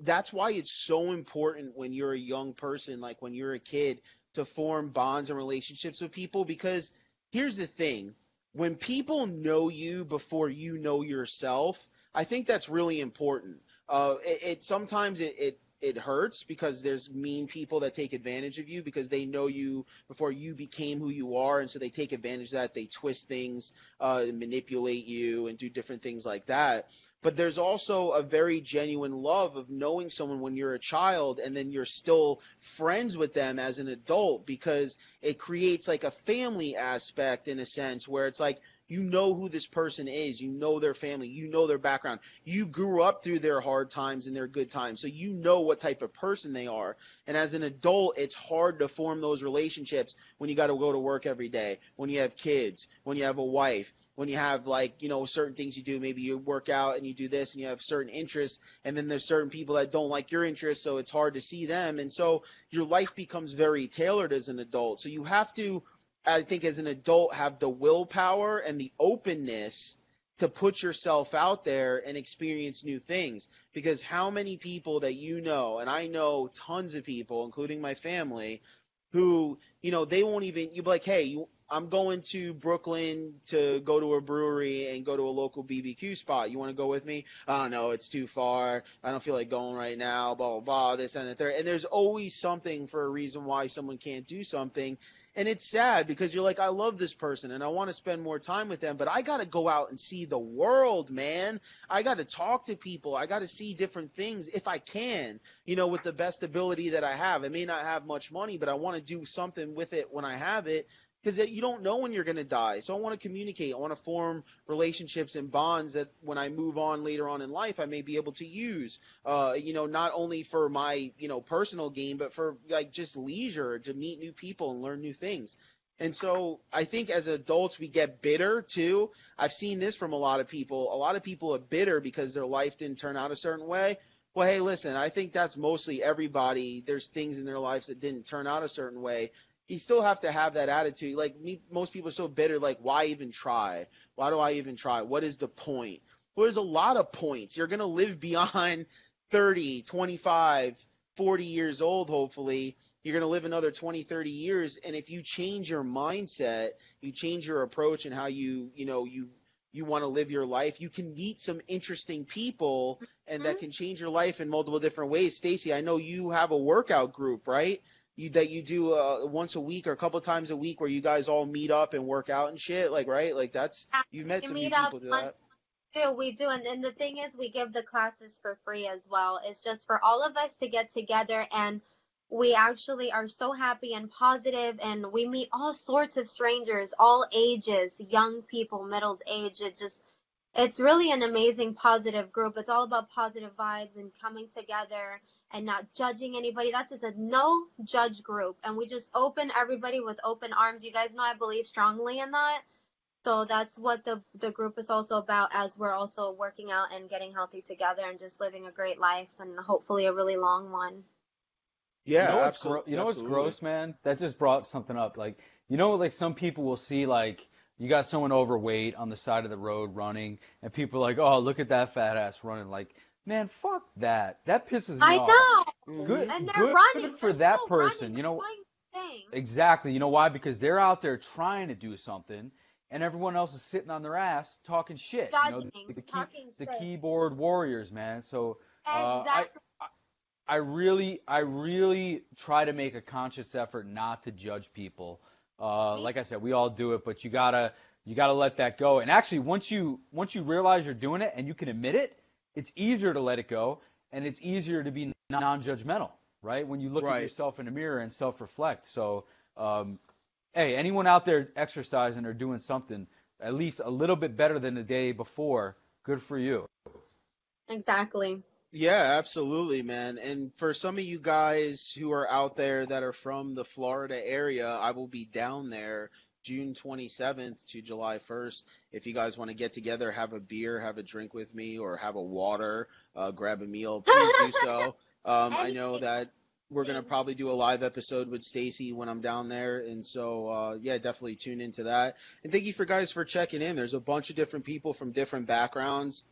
that's why it's so important when you're a young person like when you're a kid to form bonds and relationships with people because here's the thing. When people know you before you know yourself i think that's really important. Uh, it, it sometimes it, it it hurts because there's mean people that take advantage of you because they know you before you became who you are and so they take advantage of that. They twist things uh, manipulate you and do different things like that but there's also a very genuine love of knowing someone when you're a child and then you're still friends with them as an adult because it creates like a family aspect in a sense where it's like you know who this person is. You know their family. You know their background. You grew up through their hard times and their good times. So you know what type of person they are. And as an adult it's hard to form those relationships when you got to go to work every day when you have kids when you have a wife when you have like you know certain things you do maybe you work out and you do this and you have certain interests and then there's certain people that don't like your interests so it's hard to see them. And so your life becomes very tailored as an adult. So you have to i think as an adult have the willpower and the openness to put yourself out there and experience new things. Because how many people that you know and i know tons of people including my family who you know they won't even you be like hey you I'm going to Brooklyn to go to a brewery and go to a local BBQ spot. You want to go with me? Oh no, it's too far. I don't feel like going right now. Blah blah blah. This and the third. And there's always something for a reason why someone can't do something. And it's sad because you're like, I love this person and I want to spend more time with them, but I got to go out and see the world, man. I got to talk to people. I got to see different things if I can, you know, with the best ability that I have. I may not have much money, but I want to do something with it when I have it because you don't know when you're going to die. So I want to communicate. I want to form relationships and bonds that when I move on later on in life, I may be able to use. Uh, you know, not only for my you know personal gain, but for like just leisure to meet new people and learn new things. And so I think as adults we get bitter too. I've seen this from a lot of people. A lot of people are bitter because their life didn't turn out a certain way. Well, hey, listen, I think that's mostly everybody. There's things in their lives that didn't turn out a certain way you still have to have that attitude. Like me, most people are so bitter. Like, why even try? Why do I even try? What is the point? Well, there's a lot of points. You're gonna live beyond 30, 25, 40 years old. Hopefully, you're gonna live another 20, 30 years. And if you change your mindset, you change your approach and how you, you know, you you want to live your life, you can meet some interesting people and that mm-hmm. can change your life in multiple different ways. Stacy, I know you have a workout group, right? You that you do uh, once a week or a couple times a week where you guys all meet up and work out and shit like right? Like that's you've met we some people do that. do we do and, and the thing is we give the classes for free as well. It's just for all of us to get together and we actually are so happy and positive and we meet all sorts of strangers all ages young people middle age. It just it's really an amazing positive group. It's all about positive vibes and coming together and not judging anybody. That's it's a no judge group, and we just open everybody with open arms. You guys know I believe strongly in that. So that's what the the group is also about as we're also working out and getting healthy together and just living a great life and hopefully a really long one. Yeah, you know what's, gro- you know what's gross, man? That just brought something up. Like, you know, like some people will see like you got someone overweight on the side of the road running, and people are like, oh, look at that fat ass running. Like, Man, fuck that. That pisses me I off. I know. Good, and they're good running. for they're that person. You know. Exactly. You know why? Because they're out there trying to do something, and everyone else is sitting on their ass talking shit. you know, the, the, key, the keyboard warriors, man. So uh, exactly. I, I, I really, I really try to make a conscious effort not to judge people. Uh, like I said, we all do it, but you gotta, you gotta let that go. And actually, once you, once you realize you're doing it and you can admit it, it's easier to let it go and it's easier to be non-judgmental, right? When you look right. at yourself in the mirror and self-reflect. So, um, hey, anyone out there exercising or doing something at least a little bit better than the day before, good for you. Exactly. Yeah, absolutely, man. And for some of you guys who are out there that are from the Florida area, I will be down there June 27th to July 1st. If you guys want to get together, have a beer, have a drink with me, or have a water, uh, grab a meal, please do so. Um, I know that we're gonna probably do a live episode with Stacy when I'm down there, and so uh, yeah, definitely tune into that. And thank you for guys for checking in. There's a bunch of different people from different backgrounds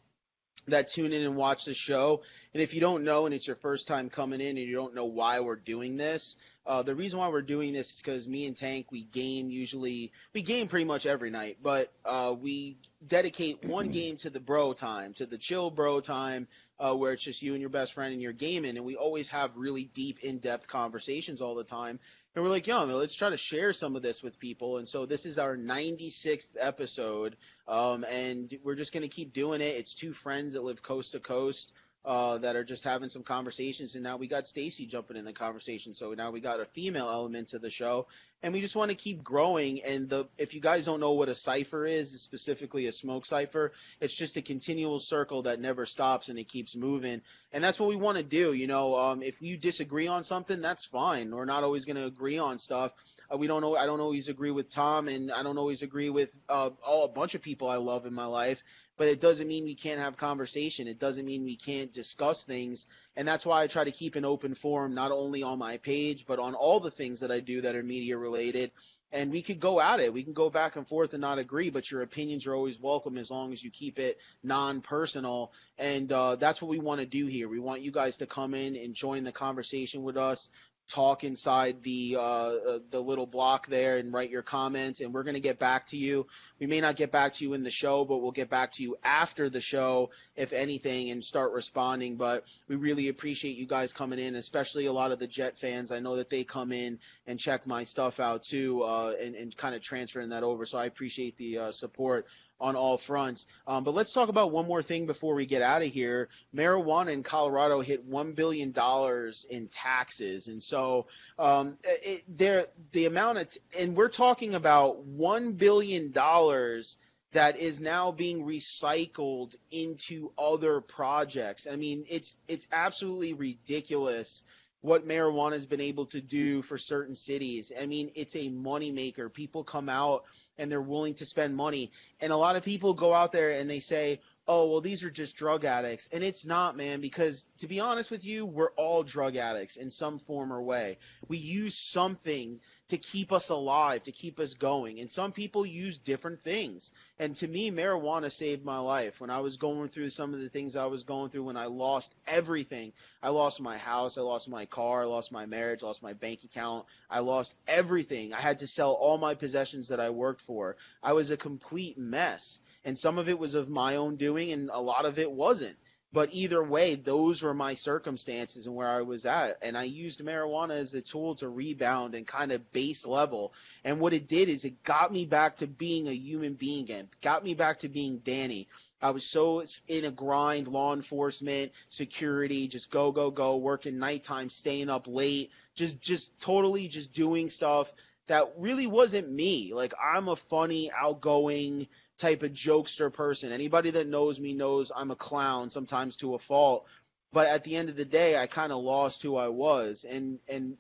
that tune in and watch the show. And if you don't know and it's your first time coming in and you don't know why we're doing this, uh, the reason why we're doing this is because me and Tank, we game usually, we game pretty much every night, but uh, we dedicate one game to the bro time, to the chill bro time, uh, where it's just you and your best friend and you're gaming. And we always have really deep, in depth conversations all the time. And we're like, yo, let's try to share some of this with people. And so this is our 96th episode, um, and we're just gonna keep doing it. It's two friends that live coast to coast. Uh, that are just having some conversations. And now we got Stacy jumping in the conversation. So now we got a female element to the show. And we just want to keep growing. And the if you guys don't know what a cipher is, specifically a smoke cipher, it's just a continual circle that never stops and it keeps moving. And that's what we want to do. You know, um, if you disagree on something, that's fine. We're not always going to agree on stuff. Uh, we don't know. I don't always agree with Tom, and I don't always agree with uh, all a bunch of people I love in my life but it doesn't mean we can't have conversation. It doesn't mean we can't discuss things. And that's why I try to keep an open forum, not only on my page, but on all the things that I do that are media related. And we could go at it. We can go back and forth and not agree, but your opinions are always welcome as long as you keep it non personal. And uh, that's what we want to do here. We want you guys to come in and join the conversation with us talk inside the uh, uh, the little block there and write your comments and we're going to get back to you. We may not get back to you in the show but we'll get back to you after the show if anything and start responding. But we really appreciate you guys coming in especially a lot of the jet fans. I know that they come in and check my stuff out too uh, and, and kind of transferring that over. So i appreciate the uh, support on all fronts. Um, but let's talk about one more thing before we get out of here. Marijuana in Colorado hit one billion dollars in taxes, and so um, there the amount of t- and we're talking about one billion dollars that is now being recycled into other projects. I mean, it's it's absolutely ridiculous what marijuana has been able to do for certain cities. I mean, it's a moneymaker. People come out and they're willing to spend money. And a lot of people go out there and they say, oh, well, these are just drug addicts. And it's not, man, because to be honest with you, we're all drug addicts in some form or way. We use something to keep us alive, to keep us going. And some people use different things. And to me, marijuana saved my life. When I was going through some of the things I was going through, when I lost everything, I lost my house, I lost my car, I lost my marriage, I lost my bank account, I lost everything. I had to sell all my possessions that I worked for. I was a complete mess and some of it was of my own doing and a lot of it wasn't but either way those were my circumstances and where i was at. And i used marijuana as a tool to rebound and kind of base level. And what it did is it got me back to being a human being again. Got me back to being danny. I was so in a grind law enforcement security just go go go working nighttime staying up late just just totally just doing stuff that really wasn't me. Like i'm a funny outgoing type of jokester person. Anybody that knows me knows I'm a clown sometimes to a fault. But at the end of the day, I kind of lost who I was, and and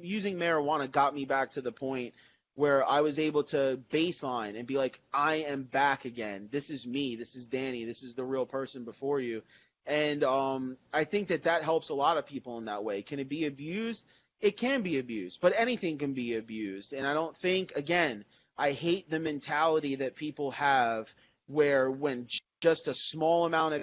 using marijuana got me back to the point where I was able to baseline and be like, I am back again. This is me. This is Danny. This is the real person before you. And um, I think that that helps a lot of people in that way. Can it be abused? It can be abused, but anything can be abused. And I don't think, again, I hate the mentality that people have where when just a small amount of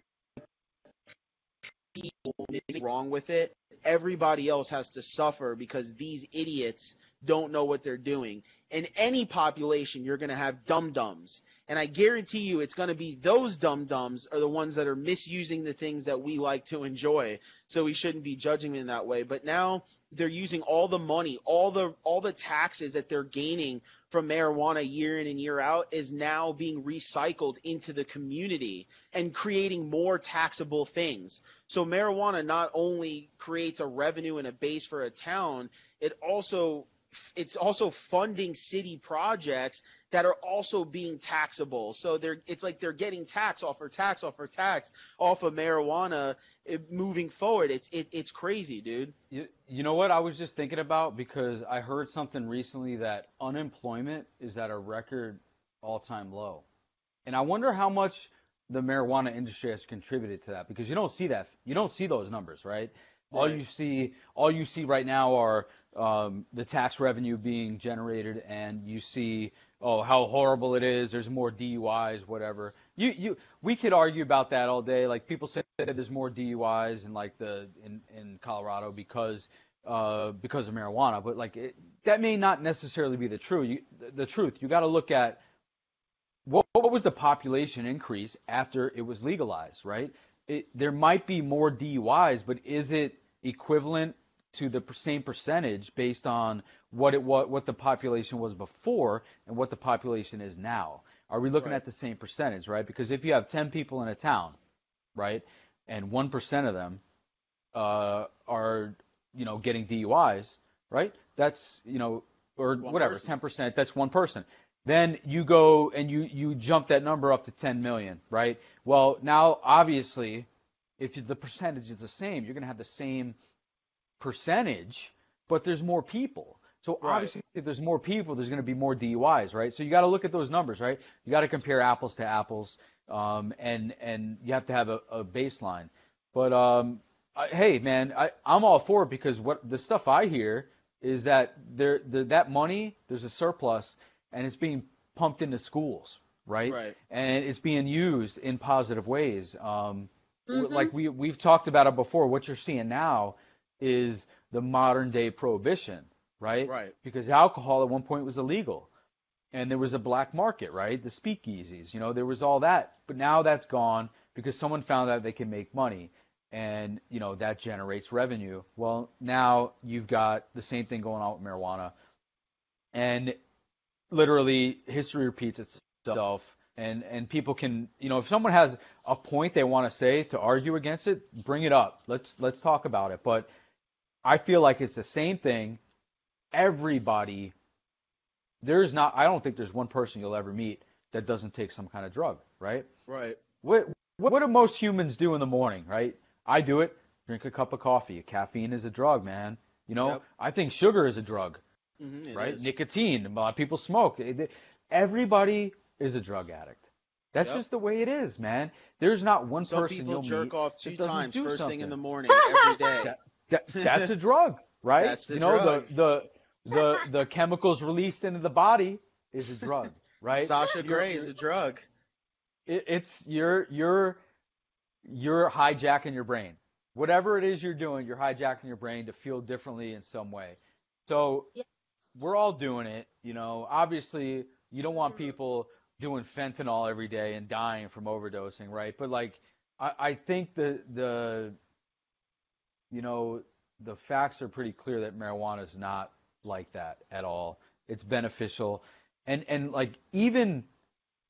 people is wrong with it, everybody else has to suffer because these idiots don't know what they're doing. In any population, you're going to have dum dums. And I guarantee you it's going to be those dum dums are the ones that are misusing the things that we like to enjoy. So we shouldn't be judging them that way. But now they're using all the money, all the all the taxes that they're gaining from marijuana year in and year out is now being recycled into the community and creating more taxable things. So marijuana not only creates a revenue and a base for a town, it also it's also funding city projects that are also being taxable. So they're it's like they're getting tax off or tax off or tax off of marijuana eh, moving forward. It's it, it's crazy, dude. You, you know what I was just thinking about because I heard something recently that unemployment is at a record all-time low. And I wonder how much the marijuana industry has contributed to that because you don't see that you don't see those numbers, right? right. All you see all you see right now are um, the tax revenue being generated, and you see, oh, how horrible it is. There's more DUIs, whatever. You, you, we could argue about that all day. Like people say that there's more DUIs in like the in in Colorado because uh, because of marijuana, but like it, that may not necessarily be the true. You, the, the truth. You got to look at what, what was the population increase after it was legalized, right? It, there might be more DUIs, but is it equivalent to the same percentage based on what it what what the population was before and what the population is now. Are we looking right. at the same percentage, right? Because if you have 10 people in a town, right, and one percent of them uh, are you know getting DUIs, right? That's you know or One whatever, person. ten percent. That's one person. Then you go and you you jump that number up to 10 million, right? Well, now obviously, if the percentage is the same, you're going to have the same percentage, but there's more people. So Right. obviously, if there's more people, there's going to be more DUIs, right? So you got to look at those numbers, right? You got to compare apples to apples, um, and and you have to have a, a baseline. But um, I, hey, man, I, I'm all for it because what the stuff I hear is that there the, that money there's a surplus and it's being pumped into schools, right? Right. And it's being used in positive ways. Um, w- Mhm. Like we we've talked about it before. What you're seeing now is the modern day prohibition, right? Right. Because alcohol at one point was illegal, and there was a black market, right? The speakeasies, you know, there was all that. But now that's gone because someone found out they can make money, and you know that generates revenue. Well, now you've got the same thing going on with marijuana, and literally history repeats itself. And and people can, you know, if someone has a point they want to say to argue against it, bring it up. Let's let's talk about it. But I feel like it's the same thing. Everybody, there's not. I don't think there's one person you'll ever meet that doesn't take some kind of drug, right? Right. What what, what do most humans do in the morning, right? I do it. Drink a cup of coffee. Caffeine is a drug, man. You know, Yep. I think sugar is a drug, Mhm, right? is. Nicotine. A lot of people smoke. Everybody is a drug addict. That's Yep. just the way it is, man. There's not one Some person you'll jerk meet off that two doesn't times do first thing in the morning every day. That, that's a drug, right? That's the you know drug. the the the the chemicals released into the body is a drug, right? Sasha Grey you're- is a drug. it, it's you're you're you're hijacking your brain. Whatever it is you're doing, you're hijacking your brain to feel differently in some way. So Yes. we're all doing it, you know. Obviously, you don't want Mhm. people doing fentanyl every day and dying from overdosing, right? But like I, I think the the you know, the facts are pretty clear that marijuana is not like that at all. It's beneficial. And and like even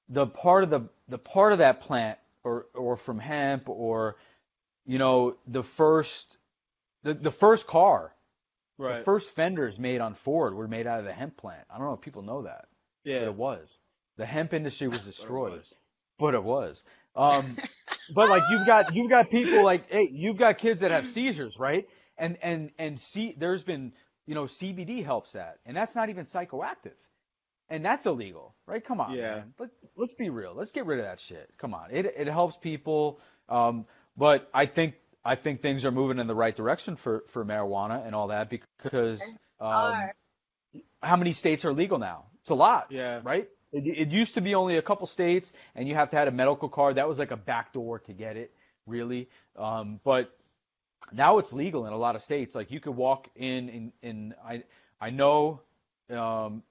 the part of the the part of that plant or or from hemp or you know the first the, the first car Right. the first fenders made on Ford were made out of the hemp plant. I don't know if people know that, but Yeah. it was. The hemp industry was But it destroyed, was. but it was. Um, but like you've got you've got people like hey you've got kids that have seizures right? And and and see there's been you know CBD helps that and that's not even psychoactive. And that's illegal right? Come on Yeah. man. Let, let's be real. Let's get rid of that shit. Come on. It it helps people. Um, but I think I think things are moving in the right direction for for marijuana and all that because um, how many states are legal now? It's a lot Yeah. right? It, it used to be only a couple states, and you have to have a medical card. That was like a backdoor to get it, really. Um, but now it's legal in a lot of states. Like you could walk in, in, in I, I know, um,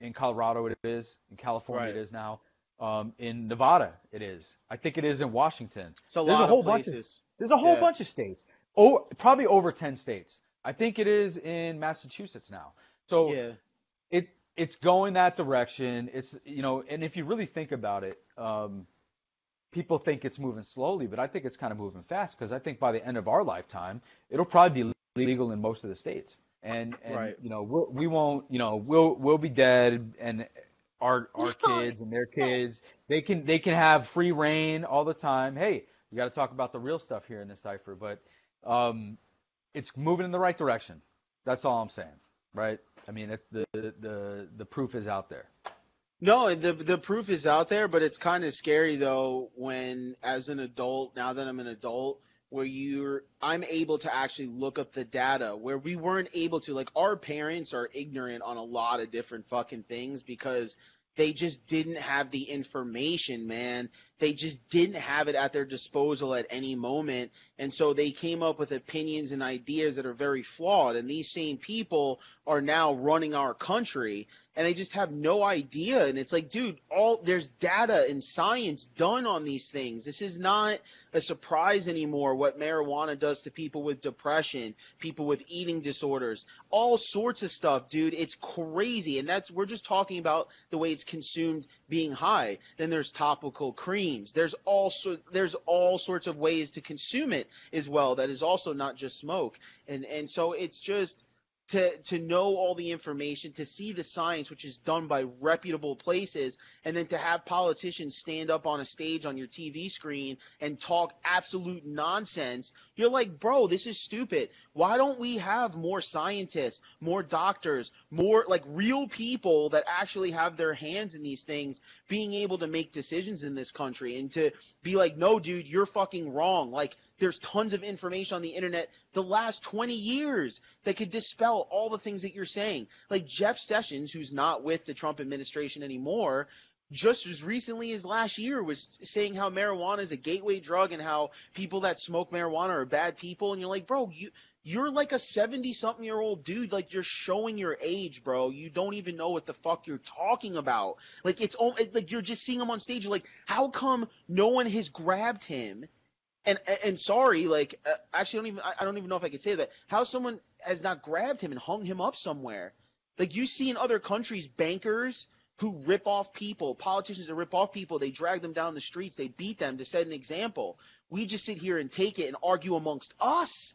in Colorado it is, in California Right. it is now, um, in Nevada it is. I think it is in Washington. A There's a whole of bunch of- places. There's a whole Yeah. bunch of states. Oh, probably over 10 states. I think it is in Massachusetts now. So yeah. it it's going that direction. It's you know, and if you really think about it, um, people think it's moving slowly, but I think it's kind of moving fast because I think by the end of our lifetime, it'll probably be legal in most of the states, and and Right. you know we'll, we won't you know we'll we'll be dead, and our our kids and their kids they can they can have free reign all the time. Hey, we got to talk about the real stuff here in this cipher, but um, it's moving in the right direction. That's all I'm saying, right? I mean, the the the proof is out there. No, the the proof is out there, but it's kind of scary though when, as an adult, now that I'm an adult, where you're, I'm able to actually look up the data where we weren't able to. Like our parents are ignorant on a lot of different fucking things because they just didn't have the information, man. They just didn't have it at their disposal at any moment, and so they came up with opinions and ideas that are very flawed. And these same people are now running our country and they just have no idea. And it's like dude all there's data and science done on these things. This is not a surprise anymore what marijuana does to people with depression people with eating disorders all sorts of stuff dude. It's crazy. And that's we're just talking about the way it's consumed being high. Then there's topical cream streams. There's also there's all sorts of ways to consume it as well. That is also not just smoke. And and so it's just to to know all the information, to see the science, which is done by reputable places, and then to have politicians stand up on a stage on your TV screen and talk absolute nonsense. You're like, bro, this is stupid. Why don't we have more scientists, more doctors, more like real people that actually have their hands in these things, being able to make decisions in this country and to be like, no, dude, you're fucking wrong. Like there's tons of information on the internet the last 20 years that could dispel all the things that you're saying. Like Jeff Sessions, who's not with the Trump administration anymore, just as recently as last year was saying how marijuana is a gateway drug and how people that smoke marijuana are bad people and you're like bro you you're like a 70 something year old dude like you're showing your age bro you don't even know what the fuck you're talking about like it's like you're just seeing him on stage like how come no one has grabbed him and and sorry, like uh, actually, I don't even I don't even know if I could say that. How someone has not grabbed him and hung him up somewhere? Like you see in other countries, bankers who rip off people, politicians that rip off people, they drag them down the streets, they beat them to set an example. We just sit here and take it and argue amongst us.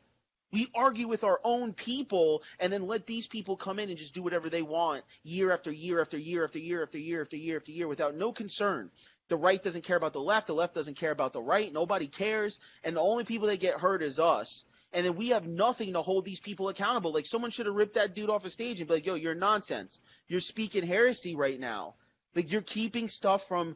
We argue with our own people and then let these people come in and just do whatever they want year after year after year after year after year after year after year without no concern the right doesn't care about the left, the left doesn't care about the right, nobody cares, and the only people that get hurt is us. And then we have nothing to hold these people accountable. Like someone should have ripped that dude off a stage and be like, "Yo, you're nonsense. You're speaking heresy right now. Like you're keeping stuff from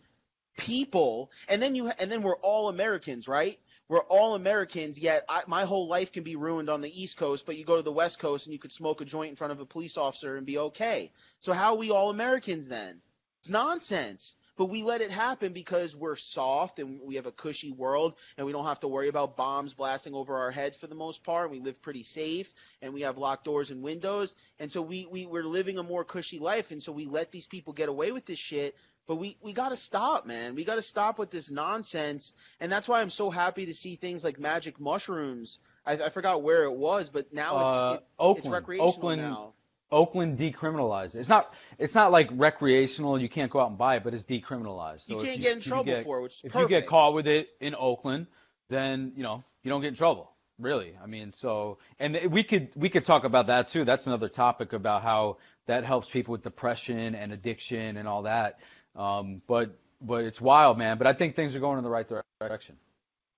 people." And then you and then we're all Americans, right? We're all Americans, yet I, my whole life can be ruined on the East Coast, but you go to the West Coast and you could smoke a joint in front of a police officer and be okay. So how are we all Americans then? It's nonsense but we let it happen because we're soft and we have a cushy world and we don't have to worry about bombs blasting over our heads for the most part. We live pretty safe and we have locked doors and windows. And so we, we, we're living a more cushy life. And so we let these people get away with this shit. But we, we got to stop, man. We got to stop with this nonsense. And that's why I'm so happy to see things like magic mushrooms. I, I forgot where it was, but now it's, uh, it, Oakland. it's recreational Oakland, now. Oakland decriminalized. It's not it's not like recreational. You can't go out and buy it, but it's decriminalized. So You can't get in trouble get- for it, which is If you get caught with it in Oakland, then you know you don't get in trouble. Really, I mean, so and we could we could talk about that too. That's another topic about how that helps people with depression and addiction and all that. Um, but but it's wild, man. But I think things are going in the right direction.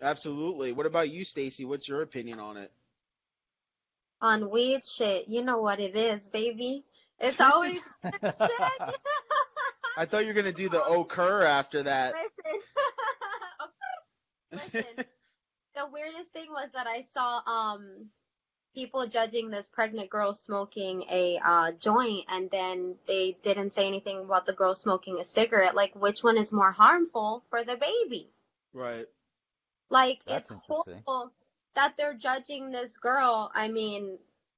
Absolutely. What about you, Stacy? What's your opinion on it? On weed shit, you know what it is, baby. It's always shit. I thought you were gonna do the occur after that. Listen. Listen. the weirdest thing was that I saw um people judging this pregnant girl smoking a uh, joint, and then they didn't say anything about the girl smoking a cigarette. Like, which one is more harmful for the baby? right. Like, That's it's horrible that they're judging this girl. I mean,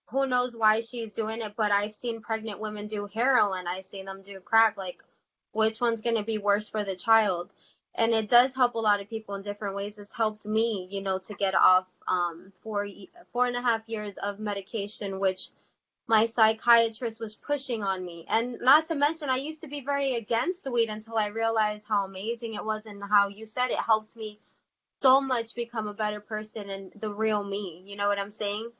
who knows why she's doing it, but I've seen pregnant women do heroin. I've seen them do crack. Like, which one's going to be worse for the child? And it does help a lot of people in different ways. It's helped me, you know, to get off um, four, four and a half years of medication, which my psychiatrist was pushing on me. And not to mention, I used to be very against weed until I realized how amazing it was and how you said it helped me so much become a better person and the real me. You know what I'm saying?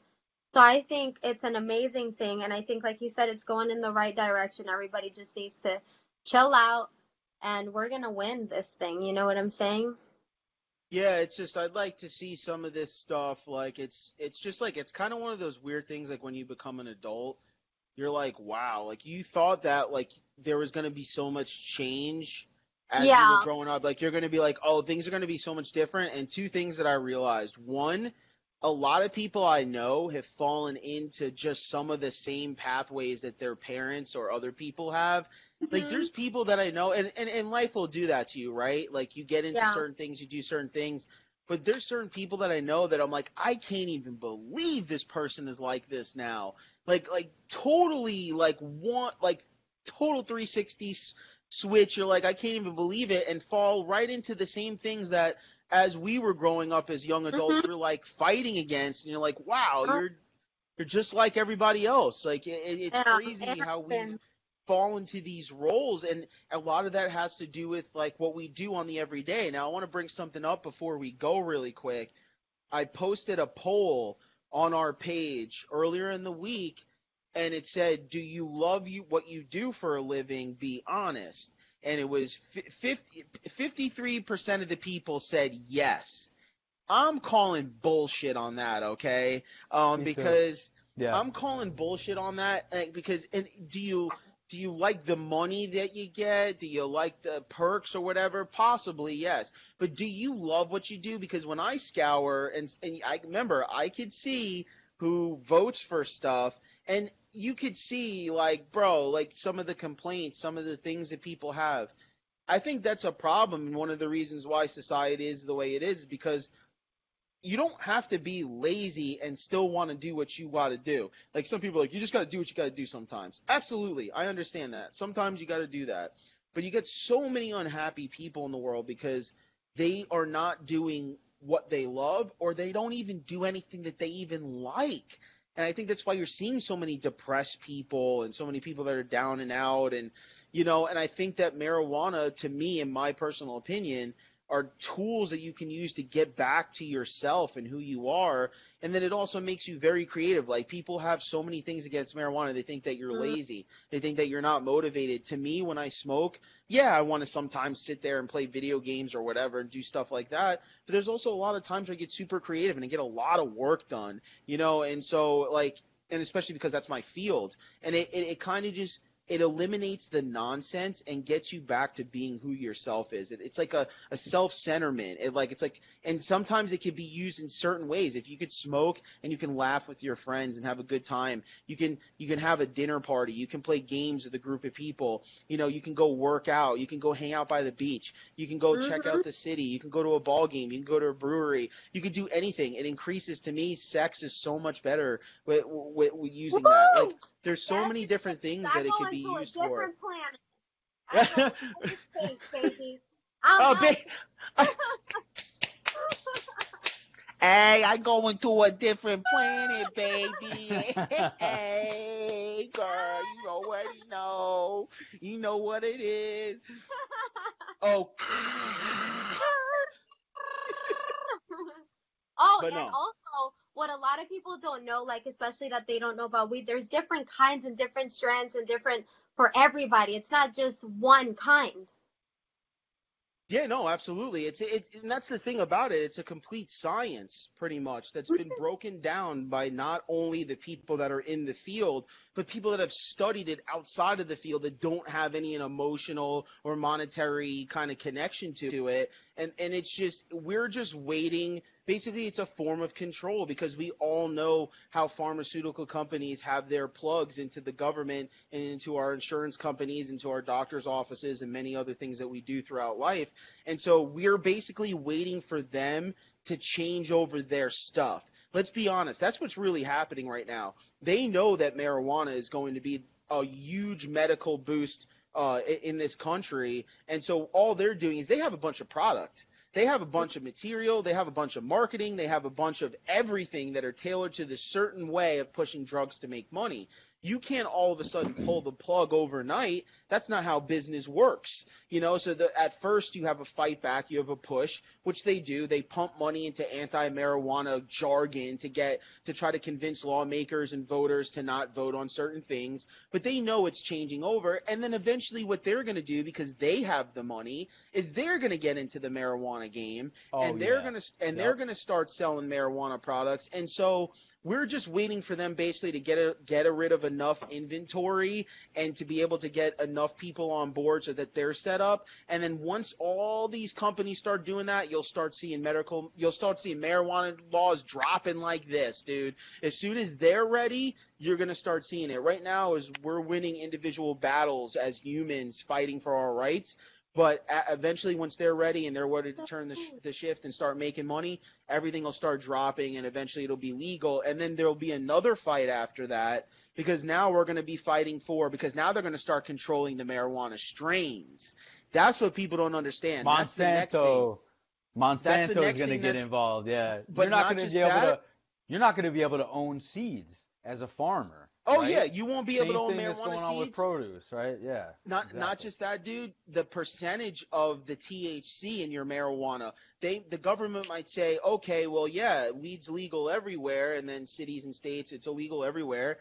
So I think it's an amazing thing. And I think, like you said, it's going in the right direction. Everybody just needs to chill out and we're going to win this thing. You know what I'm saying? Yeah, it's just I'd like to see some of this stuff. Like it's it's just like it's kind of one of those weird things. Like when you become an adult, you're like, wow, like you thought that like there was gonna be so much change as you Yeah. were growing up. Like you're gonna be like, oh, things are gonna be so much different. And two things that I realized: one, a lot of people I know have fallen into just some of the same pathways that their parents or other people have. Like Mhm. there's people that I know and, and, and life will do that to you, right? Like you get into Yeah. certain things, you do certain things. But there's certain people that I know that I'm like, I can't even believe this person is like this now. Like like totally like want like total 360 switch. You're like, I can't even believe it, and fall right into the same things that as we were growing up as young adults, Mhm. we we're like fighting against. And you're like, wow, Uh. you're you're just like everybody else. Like it, it- it's Yeah, crazy it how we. Fall into these roles and a lot of that has to do with like what we do on the everyday. Now i want to bring something up before we go really quick. I posted a poll on our page earlier in the week and it said do you love you what you do for a living? Be honest. And it was 50, 53% of the people said yes. I'm calling bullshit on that okay? Um because Yeah. I'm calling bullshit on that uh, because and do you do you like the money that you get? Do you like the perks or whatever? Possibly yes. But do you love what you do? Because when I scour and and I remember I could see who votes for stuff and you could see like bro like some of the complaints some of the things that people have i think that's a problem and one of the reasons why society is the way it is because you don't have to be lazy and still want to do what you got to do. Like some people like you just got to do what you got to do sometimes. Absolutely. I understand that. Sometimes you got to do that. But you get so many unhappy people in the world because they are not doing what they love or they don't even do anything that they even like. And I think that's why you're seeing so many depressed people and so many people that are down and out and you know, and I think that marijuana to me in my personal opinion are tools that you can use to get back to yourself and who you are. And then it also makes you very creative. Like people have so many things against marijuana. They think that you're Mhm. lazy. They think that you're not motivated. To me when i smoke yeah i want to sometimes sit there and play video games or whatever and do stuff like that. But there's also a lot of times where i get super creative and i get a lot of work done you know? And so like and especially because that's my field. And it, it, it kind of just it eliminates the nonsense and gets you back to being who yourself is. It, it's like a, a self centerment. It like it's like and sometimes it can be used in certain ways. If you could smoke and you can laugh with your friends and have a good time, you can you can have a dinner party, you can play games with a group of people, you know, you can go work out, you can go hang out by the beach, you can go check out the city, you can go to a ball game, you can go to a brewery, you can do anything. It increases to me sex is so much better with, with, with using that. Like there's so Yes, many different things that it could be a used for. different planet. I space, baby. I'm Oh, ba- hey, I go into a different planet, baby. hey, girl, you already know. You know what it is. Oh, oh, But and no. also what a lot of people don't know, like especially that they don't know about weed, there's different kinds and different strands and different for everybody. It's not just one kind. Yeah, no, absolutely. It's it's and that's the thing about it. It's a complete science, pretty much, that's been mm-hmm. broken down by not only the people that are in the field, but people that have studied it outside of the field that don't have any an emotional or monetary kind of connection to, to it. And and it's just we're just waiting. Basically, it's a form of control because we all know how pharmaceutical companies have their plugs into the government and into our insurance companies, into our doctors' offices, and many other things that we do throughout life. And so we're basically waiting for them to change over their stuff. Let's be honest, that's what's really happening right now. They know that marijuana is going to be a huge medical boost uh, in this country. And so all they're doing is they have a bunch of product. They have a bunch of material, they have a bunch of marketing, they have a bunch of everything that are tailored to this certain way of pushing drugs to make money. You can't all of a sudden pull the plug overnight. That's not how business works. You know, so the, at first you have a fight back, you have a push, which they do. They pump money into anti-marijuana jargon to get to try to convince lawmakers and voters to not vote on certain things, but they know it's changing over and then eventually what they're going to do because they have the money is they're going to get into the marijuana game Oh, and they're yeah. going to and Yep. they're going to start selling marijuana products and so we're just waiting for them basically to get a, get a rid of enough inventory and to be able to get enough people on board so that they're set up. And then once all these companies start doing that you'll start seeing medical you'll start seeing marijuana laws dropping like this dude. As soon as they're ready you're to start seeing it. Right now is we're winning individual battles as humans fighting for our rights but eventually, once they're ready and they're ready to turn the, sh- the shift and start making money, everything will start dropping, and eventually it'll be legal. And then there'll be another fight after that because now we're going to be fighting for because now they're going to start controlling the marijuana strains. That's what people don't understand. That's the next thing. Monsanto. Monsanto is going to get involved. Yeah, But you're not, not going to be able that. to. You're not going to be able to own seeds as a farmer. Oh right? yeah, you won't be able to own marijuana going on with seeds. produce, right? Yeah. Not not just that, dude. The percentage of the THC in your marijuana, they the government might say, okay, well, yeah, weed's legal everywhere, and then cities and states, it's illegal everywhere.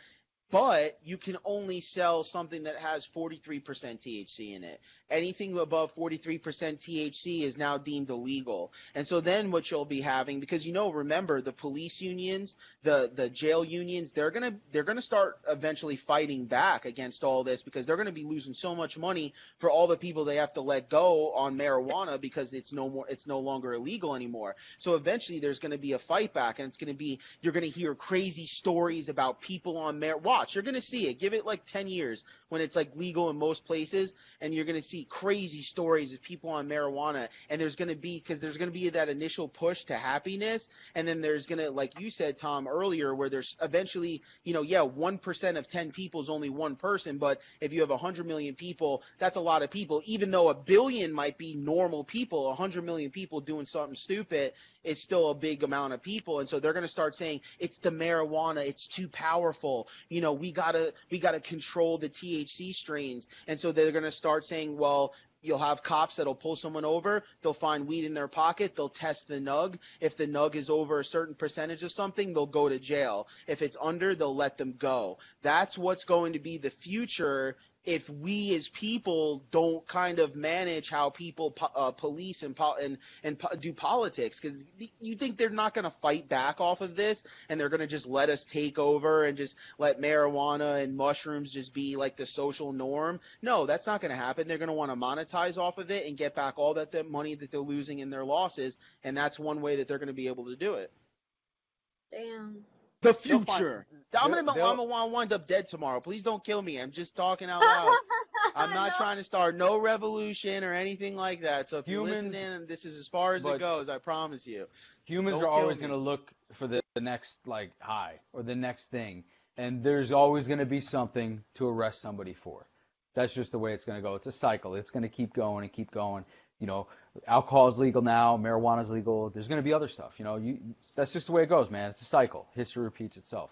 But you can only sell something that has 43% THC in it. Anything above 43% THC is now deemed illegal. And so then what you'll be having, because you know, remember the police unions, the the jail unions, they're gonna they're gonna start eventually fighting back against all this because they're gonna be losing so much money for all the people they have to let go on marijuana because it's no more it's no longer illegal anymore. So eventually there's gonna be a fight back and it's gonna be you're gonna hear crazy stories about people on mar watch, you're gonna see it. Give it like ten years when it's like legal in most places and you're gonna see crazy stories of people on marijuana and there's gonna be because there's gonna be that initial push to happiness and then there's gonna like you said tom earlier where there's eventually you know yeah 1% of 10 people is only one person but if you have 100 million people that's a lot of people. Even though a billion might be normal people 100 million people doing something stupid is still a big amount of people. And so they're going to start saying it's the marijuana. It's too powerful. You know we got to we got to control the THC strains. And so they're going to start saying well Well, you'll have cops that'll pull someone over. They'll find weed in their pocket. They'll test the nug. If the nug is over a certain percentage of something, they'll go to jail. If it's under, they'll let them go. That's what's going to be the future if we as people don't kind of manage how people po- uh, police and po- and and po- do politics because you think they're not going to fight back off of this and they're going to just let us take over and just let marijuana and mushrooms just be like the social norm? No that's not going to happen. They're going to want to monetize off of it and get back all that the money that they're losing in their losses and that's one way that they're going to be able to do it. Damn. The future I'm they'll- gonna, I'm gonna wind up dead tomorrow. Please don't kill me. I'm just talking out loud. I'm not No. trying to start no revolution or anything like that. So if Humans- you're listening, this is as far as it goes. I promise you. Humans are always going to look for the, the next like high or the next thing, and there's always going to be something to arrest somebody for. That's just the way it's going to go. It's a cycle. It's going to keep going and keep going. You know, alcohol is legal now, marijuana is legal. There's going to be other stuff. You know, you that's just the way it goes, man. It's a cycle. History repeats itself.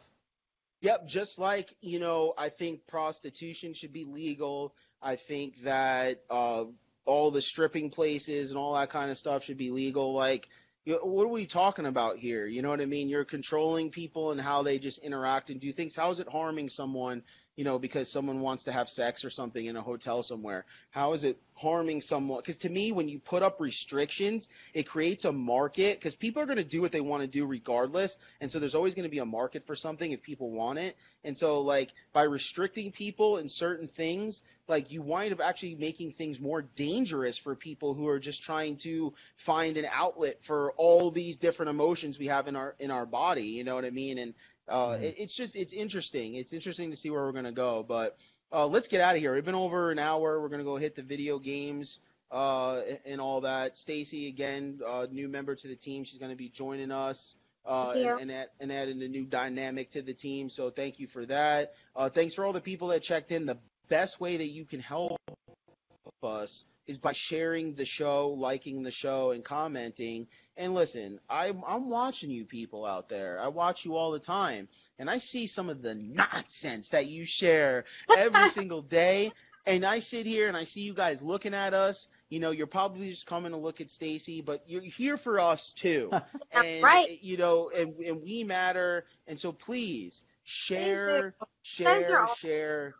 Yep, just like, you know, I think prostitution should be legal. I think that uh, all the stripping places and all that kind of stuff should be legal. Like, what are we talking about here? You know what I mean? You're controlling people and how they just interact and do things. How is it harming someone, you know, because someone wants to have sex or something in a hotel somewhere? How is it harming someone? Because to me, when you put up restrictions, it creates a market because people are going to do what they want to do regardless. And so there's always going to be a market for something if people want it. And so, like, by restricting people in certain things, like, you wind up actually making things more dangerous for people who are just trying to find an outlet for all these different emotions we have in our in our body. You know what I mean? And uh, Mhm. it, it's just it's interesting. It's interesting to see where we're going to go. But uh, let's get out of here. We've been over an hour. We're going to go hit the video games uh, and all that. Stacy, again, uh, new member to the team. She's going to be joining us uh, and, and, add, and adding a new dynamic to the team. So thank you for that. Uh, thanks for all the people that checked in. The best way that you can help us is by sharing the show, liking the show, and commenting. And listen, I'm, I'm watching you people out there. I watch you all the time, and I see some of the nonsense that you share every single day. And I sit here and I see you guys looking at us. You know, you're probably just coming to look at Stacy, but you're here for us too. and right. Eh, you know, and, and we matter. And so please share, share, are share,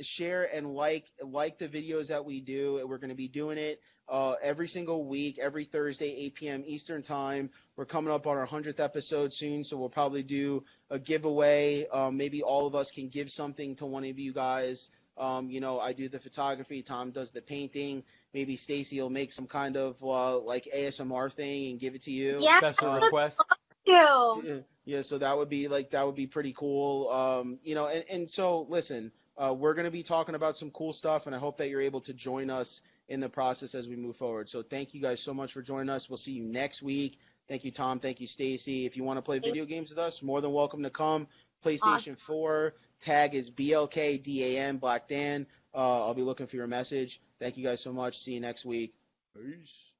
share, and like like the videos that we do. We're going to be doing it uh, every single week, every Thursday, 8 p.m. Eastern time. We're coming up on our hundredth episode soon, so we'll probably do a giveaway. Um, maybe all of us can give something to one of you guys. Um, you know, I do the photography. Tom does the painting. Maybe Stacy will make some kind of uh, like ASMR thing and give it to you. Yeah. Special request. Yeah, yeah, so that would be like that would be pretty cool. Um, you know, and, and so listen, uh, we're gonna be talking about some cool stuff, and I hope that you're able to join us in the process as we move forward. So thank you guys so much for joining us. We'll see you next week. Thank you, Tom. Thank you, Stacy. If you want to play video games with us, more than welcome to come. PlayStation 4 tag is BLKDAN Black Dan. Uh, I'll be looking for your message. Thank you guys so much. See you next week. Peace.